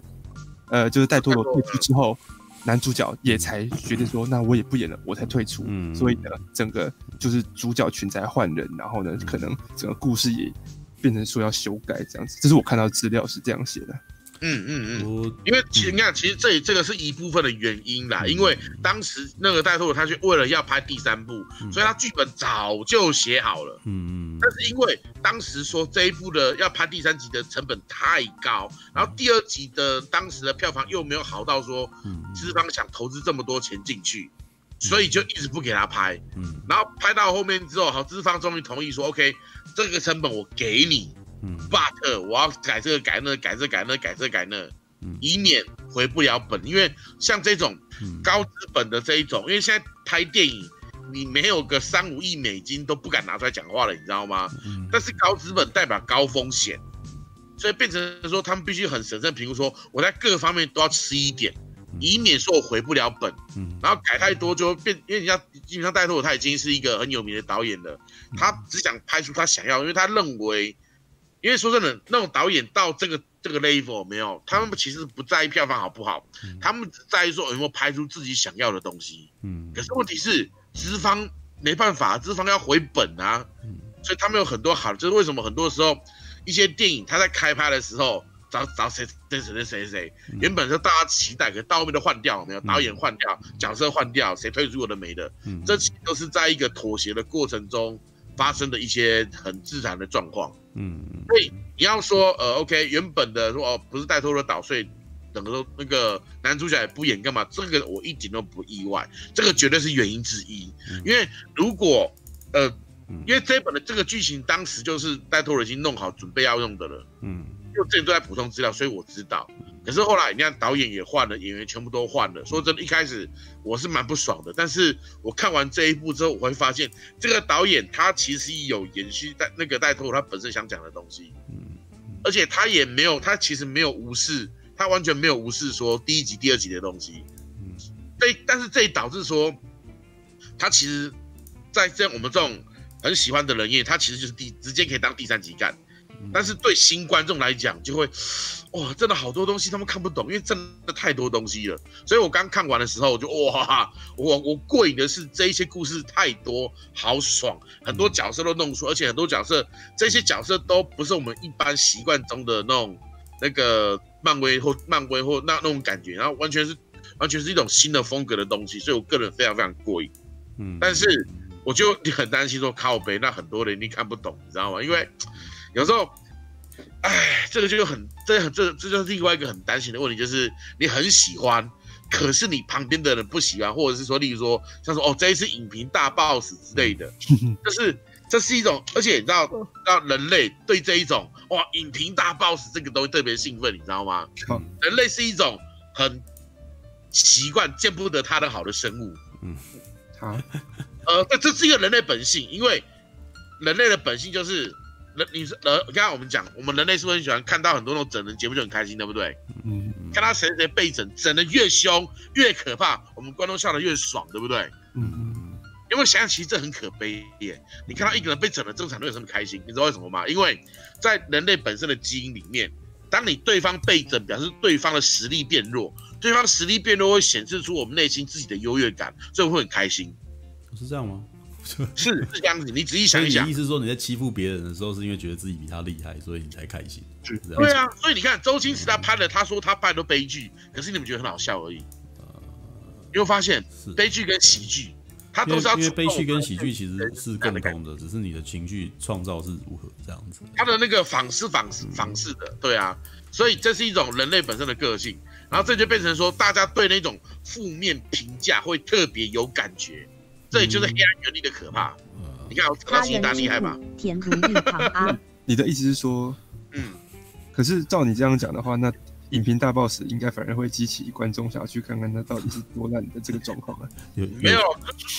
呃，就是戴托罗退出之后。男主角也才决定说，那我也不演了，我才退出。嗯，所以呢，整个就是主角群在换人，然后呢，可能整个故事也变成说要修改这样子。这是我看到资料是这样写的。嗯嗯嗯，因为其实你看，其实这这个是一部分的原因啦。因为当时那个戴托罗他就为了要拍第三部，所以他剧本早就写好了。嗯嗯。但是因为当时说这一部的要拍第三集的成本太高，然后第二集的当时的票房又没有好到说，资方想投资这么多钱进去，所以就一直不给他拍。嗯。然后拍到后面之后，好，资方终于同意说，OK，这个成本我给你。But 我要改这个改那个改这改那改这改那，以免回不了本。因为像这种高资本的这一种，因为现在拍电影，你没有个三五亿美金都不敢拿出来讲话了，你知道吗？但是高资本代表高风险，所以变成说他们必须很审慎评估，说我在各个方面都要吃一点，以免说我回不了本。嗯，然后改太多就会变，因为人家基本上戴托他已经是一个很有名的导演了，他只想拍出他想要，因为他认为，因为说真的，那种导演到这个这个 level 没有，他们其实不在意票房好不好，他们只在意说有没有拍出自己想要的东西。嗯，可是问题是资方没办法，资方要回本啊，所以他们有很多好，就是为什么很多时候一些电影他在开拍的时候。找找谁谁谁谁谁，原本是大家期待，可到后面都换掉，没有导演换掉，角色换掉，谁退出我的没的，这其实都是在一个妥协的过程中发生的一些很自然的状况。嗯，所以你要说呃，OK，原本的说哦，不是戴托罗导，所以等于说那个男主角也不演干嘛？这个我一点都不意外，这个绝对是原因之一。因为如果呃，因为这本的这个剧情当时就是戴托罗已经弄好准备要用的了。嗯。就这都在补充资料，所以我知道。可是后来你看导演也换了，演员全部都换了。说真的，一开始我是蛮不爽的。但是我看完这一部之后，我会发现这个导演他其实有延续带那个带托他本身想讲的东西。而且他也没有，他其实没有无视，他完全没有无视说第一集、第二集的东西。嗯，这，但是这也导致说，他其实，在这样我们这种很喜欢的人，因为他其实就是第直接可以当第三集干。但是对新观众来讲，就会，哇，真的好多东西他们看不懂，因为真的太多东西了。所以我刚看完的时候，我就哇，我我过瘾的是这一些故事太多，好爽，很多角色都弄出，而且很多角色，这些角色都不是我们一般习惯中的那种那个漫威或漫威或那那种感觉，然后完全是完全是一种新的风格的东西，所以我个人非常非常过瘾。嗯，但是我就很担心说靠北，那很多人一定看不懂，你知道吗？因为。有时候，哎，这个就很，这很，这这就是另外一个很担心的问题，就是你很喜欢，可是你旁边的人不喜欢，或者是说，例如说，像说哦，这一次影评大 boss 之类的，<laughs> 就是这是一种，而且你知道，让人类对这一种哇，影评大 boss 这个东西特别兴奋，你知道吗？人类是一种很习惯见不得他的好的生物。嗯，好，呃，这这是一个人类本性，因为人类的本性就是。人，你是呃，刚刚我们讲，我们人类是不是很喜欢看到很多那种整人节目就很开心，对不对？嗯，看他谁谁被整，整的越凶越可怕，我们观众笑得越爽，对不对？嗯嗯。因为想想其实这很可悲耶，你看到一个人被整了，正常都有什么开心？你知道为什么吗？因为在人类本身的基因里面，当你对方被整，表示对方的实力变弱，对方的实力变弱会显示出我们内心自己的优越感，所以会很开心。是这样吗？是是这样子，你仔细想一想，意思是说你在欺负别人的时候，是因为觉得自己比他厉害，所以你才开心。对啊，所以你看周星驰他拍了，他说他拍的悲剧，可是你们觉得很好笑而已。呃，你会发现悲剧跟喜剧，他都是要因为悲剧跟喜剧其实是共同的，只是你的情绪创造是如何这样子。他的那个仿是仿是仿式的，对啊，所以这是一种人类本身的个性，然后这就变成说，大家对那种负面评价会特别有感觉。这里就是黑暗原理的可怕。嗯、你看，他人蛮厉害吧？甜如蜜糖啊！<laughs> 你的意思是说，嗯，可是照你这样讲的话，那影评大 boss 应该反而会激起观众想要去看看它到底是多烂的这个状况啊？<laughs> 没有，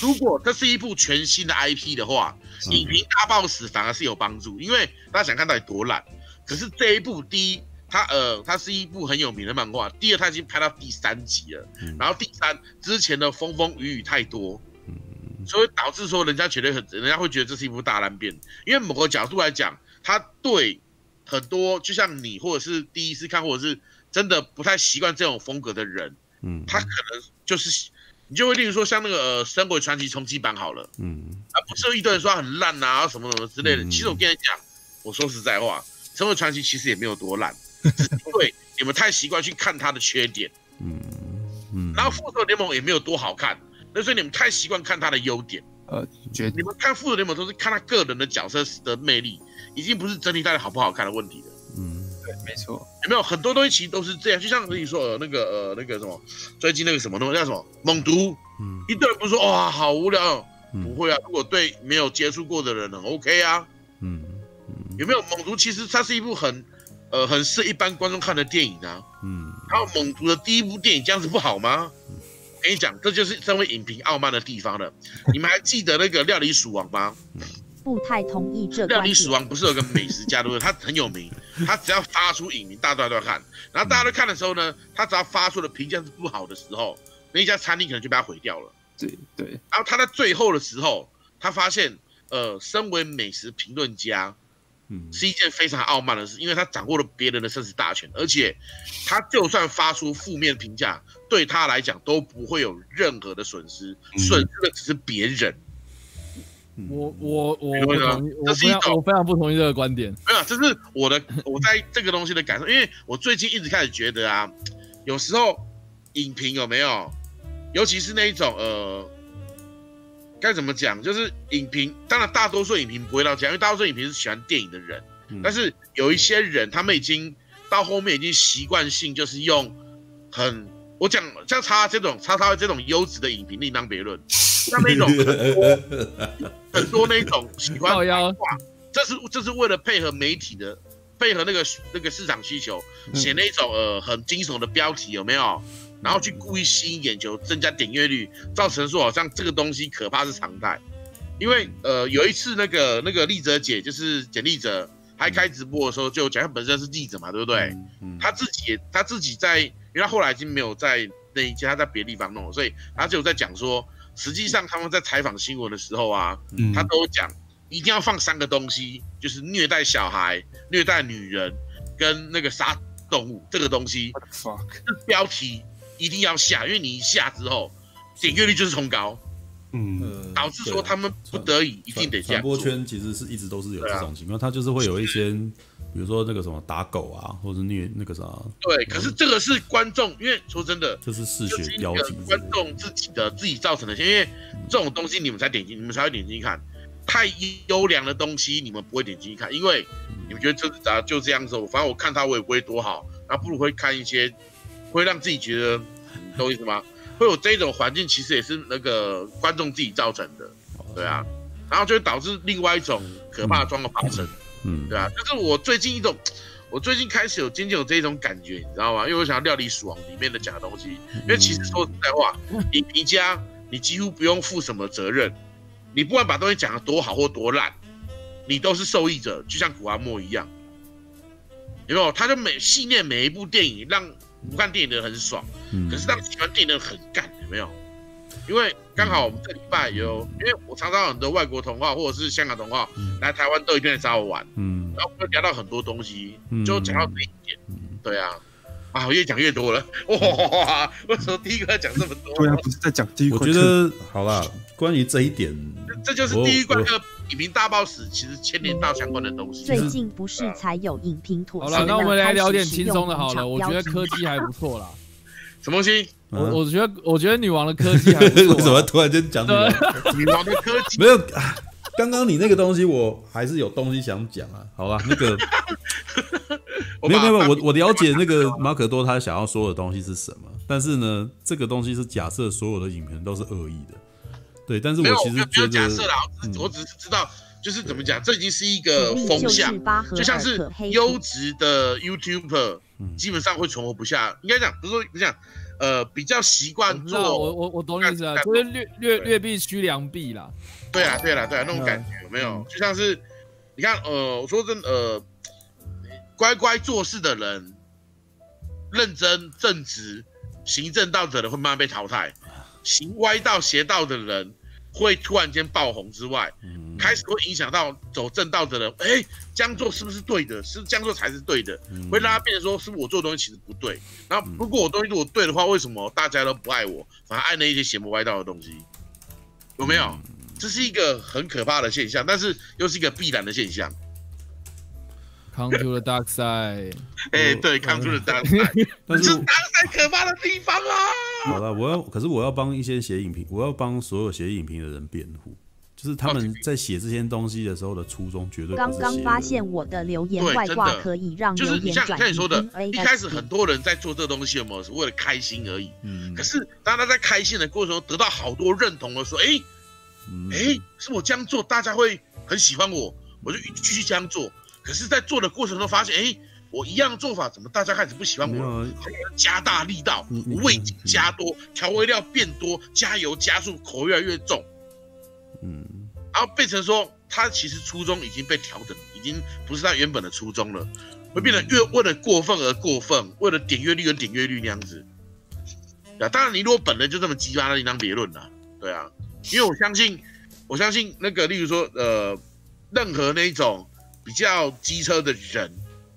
如果这是一部全新的 IP 的话，影评大 boss 反而是有帮助，因为大家想看到底多烂。可是这一部，第一，它呃，它是一部很有名的漫画；第二，它已经拍到第三集了。嗯、然后第三，之前的风风雨雨太多。所以导致说，人家觉得很，人家会觉得这是一部大烂片。因为某个角度来讲，他对很多就像你，或者是第一次看，或者是真的不太习惯这种风格的人，嗯，他可能就是你就会例如说像那个呃《神鬼传奇》重启版好了，嗯，啊，不是一堆人说很烂啊什么什么之类的。其实我跟你讲，我说实在话，《神鬼传奇》其实也没有多烂，对，你们太习惯去看它的缺点，嗯嗯，然后《复仇联盟》也没有多好看。那所以你们太习惯看他的优点，呃，你们看复仇联盟都是看他个人的角色的魅力，已经不是整体带来好不好看的问题了。嗯，对，没错。有没有很多东西其实都是这样？就像跟你说呃那个呃那个什么，最近那个什么东西叫什么猛毒？嗯，一堆人不是说哇好无聊，嗯、不会啊，如果对没有接触过的人很 OK 啊。嗯，嗯有没有猛毒？其实它是一部很呃很适一般观众看的电影啊。嗯，还有猛毒的第一部电影这样子不好吗？我跟你讲，这就是身为影评傲慢的地方了。<laughs> 你们还记得那个料理鼠王吗？不太同意这。料理鼠王不是有个美食家对不对？他很有名，<laughs> 他只要发出影评，大家都要看。然后大家都看的时候呢，他只要发出的评价是不好的时候，那一家餐厅可能就被他毁掉了。对对。然后他在最后的时候，他发现，呃，身为美食评论家，嗯，是一件非常傲慢的事，因为他掌握了别人的生死大权，而且他就算发出负面评价，对他来讲都不会有任何的损失，损失的只是别人。我我我不同意，我非常我非常不同意这个观点。没有，这是我的我在这个东西的感受，因为我最近一直开始觉得啊，有时候影评有没有，尤其是那一种呃，该怎么讲，就是影评，当然大多数影评不会到这样，因为大多数影评是喜欢电影的人，嗯、但是有一些人他们已经到后面已经习惯性就是用很我讲像他这种他他这种优质的影评另当别论。<laughs> 像那种很 <laughs> 多很多那种喜欢画，这是这是为了配合媒体的，配合那个那个市场需求，写那种呃很惊悚的标题有没有？然后去故意吸引眼球，增加点阅率，造成说好像这个东西可怕是常态。因为呃有一次那个那个丽泽姐就是简丽泽，还开直播的时候就讲他本身是记者嘛，对不对？他自己他自己在，因为他后来已经没有在那一家，他在别的地方弄了，所以他就在讲说。实际上，他们在采访新闻的时候啊，嗯、他都讲一定要放三个东西，就是虐待小孩、虐待女人跟那个杀动物这个东西。What the fuck? 这标题一定要下，因为你一下之后，点阅率就是冲高。嗯，导致说他们不得已一定得这样。传播圈其实是一直都是有这种情况，他、啊、就是会有一些。比如说那个什么打狗啊，或者虐那个啥。对，可是这个是观众，因为说真的，这是视觉标题，观众自己的自己造成的。因为这种东西你们才点进，你们才会点进去看。太优良的东西你们不会点进去看，因为你们觉得这咋就这样子？反正我看他我也不会多好，那不如会看一些会让自己觉得，懂我意思吗？会有这种环境，其实也是那个观众自己造成的，对啊，然后就会导致另外一种可怕的状况发生。嗯，对啊，就是我最近一种，我最近开始有渐渐有这种感觉，你知道吗？因为我想要料理鼠王里面的假东西，因为其实说实在话，影评家你几乎不用负什么责任，你不管把东西讲得多好或多烂，你都是受益者，就像古阿莫一样，有没有？他就每系列每一部电影，让不看电影的人很爽，可是让喜欢电影的人很干，有没有？因为刚好我们这礼拜有，因为我常常很多外国同话或者是香港同好来台湾都一定来找我玩，嗯，然后我们聊到很多东西，就讲到这一点，对啊，啊，越讲越多了，<laughs> 哇，为什么第一个要讲这么多？对啊，不是在讲第一个。我觉得好了，关于这一点，这就是第一关的影评大爆死，其实牵连到相关的东西。最近不是才有影评妥协？好了，那我们来聊点轻松的，好了，我觉得科技还不错啦。什么东西？我我觉得，我觉得女王的科技还不错。<laughs> 为什么突然间讲女王？女王的科技没有。刚刚你那个东西，我还是有东西想讲啊。好吧，那个 <laughs> 没有没有，我我了解那个马可多他想要说的东西是什么，但是呢，这个东西是假设所有的影评都是恶意的。对，但是我其实觉得，假设啦，我只是知道，就是怎么讲，这已经是一个风向，就像是优质的 YouTuber 基本上会存活不下。应该讲，不是说不讲。呃，比较习惯做，我我我懂你意思啊，就是劣劣劣币驱良币啦。对啊，对啦，对啊，那种感觉有没有？就像是你看，呃，我说真的，呃，乖乖做事的人，认真正直、行正道者的会慢慢被淘汰，行歪道邪道的人会突然间爆红之外，开始会影响到走正道的人，哎。这样做是不是对的？是这样做才是对的，会让他变成说，是我做的东西其实不对？然后如果我东西如果对的话，为什么大家都不爱我，反而爱那一些邪魔歪道的东西？有没有？这是一个很可怕的现象，但是又是一个必然的现象。Come to the dark side。<laughs> 哎，对，Come to the dark side。<laughs> 但是 dark side 可怕的地方啊！好了，我要，可是我要帮一些写影评，我要帮所有写影评的人辩护。就是他们在写这些东西的时候的初衷绝对不是。刚刚发现我的留言外挂可以让留言转。就是你像像你说的，一开始很多人在做这个东西，有没有是为了开心而已？嗯。可是当他在开心的过程中得到好多认同的时候，哎，哎，是我这样做，大家会很喜欢我，我就继续这样做。可是，在做的过程中发现，哎，我一样做法，怎么大家开始不喜欢我？加大力道，味精加多，调味料变多，加油加速，口味越来越重。嗯，然后变成说他其实初衷已经被调整，已经不是他原本的初衷了，会变得越为了过分而过分，为了点阅率而点阅率那样子。啊，当然你如果本人就这么鸡巴，那另当别论了。对啊，因为我相信，我相信那个，例如说，呃，任何那一种比较机车的人，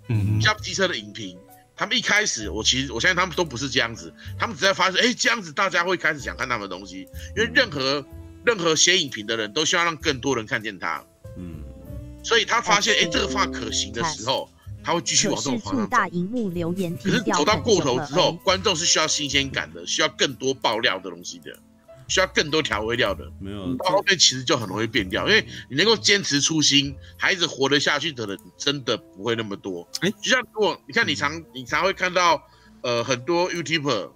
嗯，比较机车的影评，他们一开始，我其实我相信他们都不是这样子，他们只在发现，哎、欸，这样子大家会开始想看他们的东西，因为任何任何写影评的人都希望让更多人看见他，嗯，所以他发现，哎、欸，这个方法可行的时候。他会继续往这种方向走。可是走到过头之后，观众是需要新鲜感的，需要更多爆料的东西的，需要更多调味料的。没有到后面其实就很容易变掉，因为你能够坚持初心，孩子活得下去的人，真的不会那么多。哎，就像如果你看，你常你常会看到，呃，很多 YouTuber，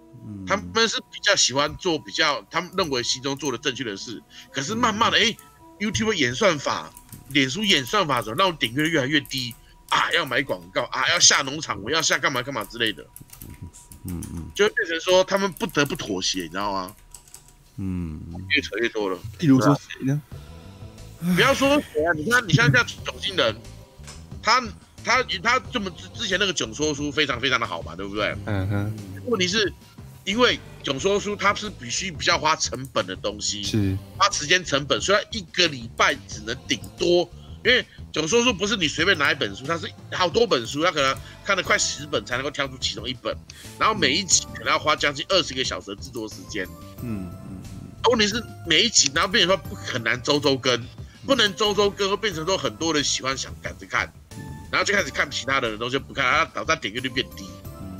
他们是比较喜欢做比较他们认为心中做的正确的事，可是慢慢的，哎，YouTuber 演算法，脸书演算法怎么让我点阅率越来越低？啊，要买广告啊，要下农场，我要下干嘛干嘛之类的，嗯嗯，就会变成说他们不得不妥协，你知道吗？嗯，越扯越多了。比如说谁呢？不要说谁啊，你看你像这样囧星人，他他他这么之之前那个囧说书非常非常的好嘛，对不对？嗯哼。问题是，因为囧说书它是必须比较花成本的东西，是花时间成本，虽然一个礼拜只能顶多，因为。囧说书不是你随便拿一本书，它是好多本书，它可能看了快十本才能够挑出其中一本，然后每一集可能要花将近二十个小时的制作时间。嗯嗯。问题是每一集，然后变成说不很难周周更，不能周周更，会变成说很多人喜欢想赶着看，然后就开始看其他的东西不看，然后导致点阅率变低。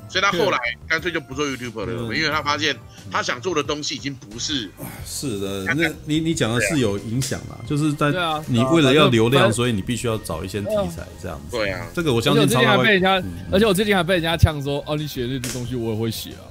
所以他后来干脆就不做 YouTuber 了，因为他发现他想做的东西已经不是。是的，那你你讲的是有影响啦，就是在你为了要流量，所以你必须要找一些题材这样子。对啊，这个我相信。而且我最近还被人家，而且我最近还被人家呛说，哦，你写的这东西我也会写啊。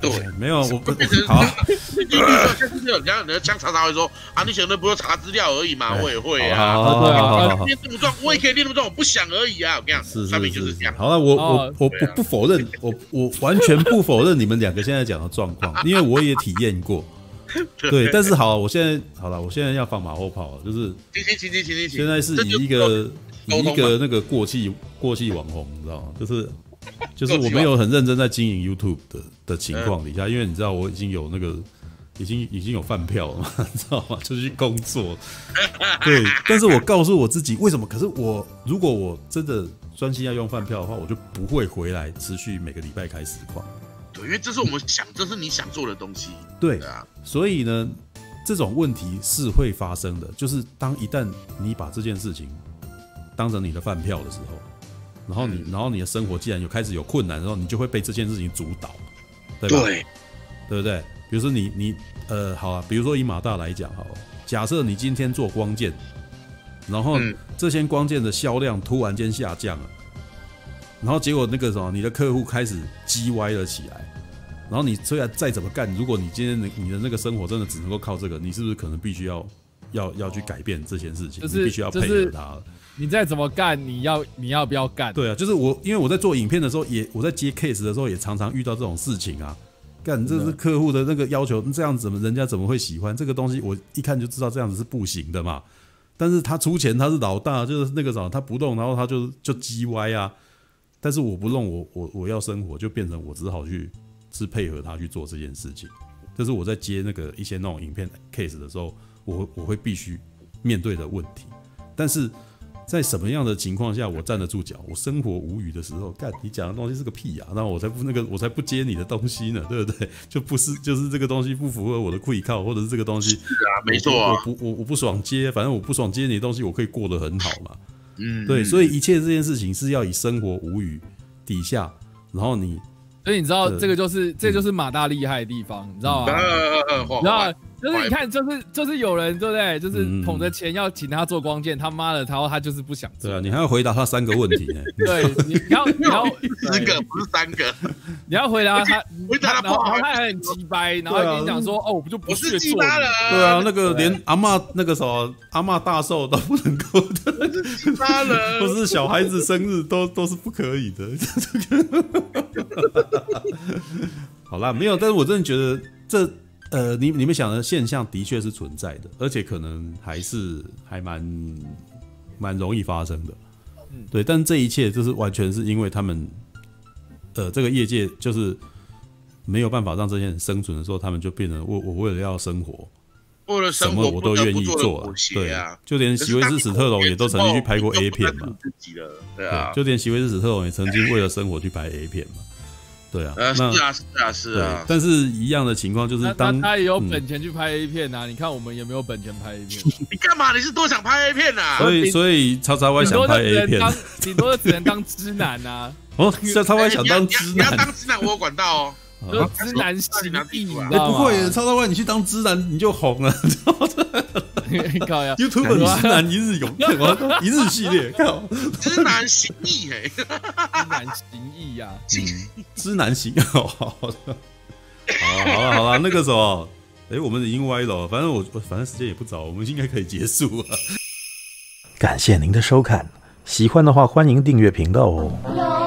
对，没有，我不 <laughs> 好。像是有人家，人家常常会说啊，你写的不是查资料而已嘛，我也会啊。对啊，练这么壮，我也可以练那么壮，我不想而已啊。我跟你讲，是是是。好了，我我我不不否认，我我完全不否认你们两个现在讲的状况，因为我也体验过。<laughs> 对，但是好，我现在好了，我现在要放马后炮了，就是。现在是以一个以一个那个过气过气网红，你知道吗？就是。<laughs> 就是我没有很认真在经营 YouTube 的的情况底下，因为你知道我已经有那个已经已经有饭票了嘛，<laughs> 你知道吗？就去工作，<laughs> 对。但是我告诉我自己为什么？可是我如果我真的专心要用饭票的话，我就不会回来持续每个礼拜开实况。对，因为这是我们想，这是你想做的东西。对啊，所以呢，这种问题是会发生的。就是当一旦你把这件事情当成你的饭票的时候。然后你，然后你的生活既然有开始有困难的时候，你就会被这件事情主导，对吧？对，对不对？比如说你你呃，好啊，比如说以马大来讲，好了，假设你今天做光剑，然后这些光剑的销量突然间下降了，然后结果那个什么，你的客户开始叽歪了起来，然后你虽然再怎么干，如果你今天你你的那个生活真的只能够靠这个，你是不是可能必须要要要去改变这件事情？就是、你必须要配合他了。你再怎么干，你要你要不要干？对啊，就是我，因为我在做影片的时候，也我在接 case 的时候，也常常遇到这种事情啊。干，这是客户的那个要求，这样子人家怎么会喜欢这个东西？我一看就知道这样子是不行的嘛。但是他出钱，他是老大，就是那个什么，他不动，然后他就就叽歪啊。但是我不弄，我我我要生活，就变成我只好去是配合他去做这件事情。这是我在接那个一些那种影片 case 的时候，我我会必须面对的问题。但是。在什么样的情况下我站得住脚？我生活无语的时候，干你讲的东西是个屁呀、啊！那我才不那个，我才不接你的东西呢，对不对？<laughs> 就不是，就是这个东西不符合我的胃口，或者是这个东西 <laughs> 是啊，没错、啊，我不我我不爽接，反正我不爽接你的东西，我可以过得很好嘛。嗯，对，所以一切这件事情是要以生活无语底下，然后你，所以你知道这个就是这个、就是马大厉害的地方，你知道吗？然后。<laughs> 就是你看，就是就是有人对不对？就是捧着钱要请他做光剑，他妈的，然后他就是不想做。对啊，你还要回答他三个问题呢。对，你要你要十个不是三个，你要回答他，回答他不好，他还很鸡掰，然后跟你讲说哦，我不就不是鸡掰了。对啊，那个连阿嬷那个什么阿嬷大寿都不能够的，鸡掰了，不是小孩子生日都都是不可以的。<laughs> 好啦，没有，但是我真的觉得这。呃，你你们想的现象的确是存在的，而且可能还是还蛮蛮容易发生的。嗯，对，但这一切就是完全是因为他们，呃，这个业界就是没有办法让这些人生存的时候，他们就变成我我为了要生活，为了什么我都愿意做了。对啊，就连席维斯史特龙也都曾经去拍过 A 片嘛。对啊，就连席维斯史特龙也曾经为了生活去拍 A 片嘛。对啊，是啊，是啊，是啊。但是一样的情况就是，当他也有本钱去拍 A 片啊。你看我们有没有本钱拍 A 片？你干嘛？你是多想拍 A 片啊？所以，所以超超歪想拍 A 片，顶多只能当直男啊。<laughs> 哦，超超歪想当直男，你要当直男，我有管道哦。直男系列，哎，不会，超超歪，你去当直男你就红了。<laughs> 靠呀！YouTube 直男一日游，一日系列，靠！直男行义，哎，直男行义呀，直男行，<laughs> 好好的，好了好了好了，那个什么，哎，我们已经歪了，反正我反正时间也不早，我们应该可以结束了。感谢您的收看，喜欢的话欢迎订阅频道哦。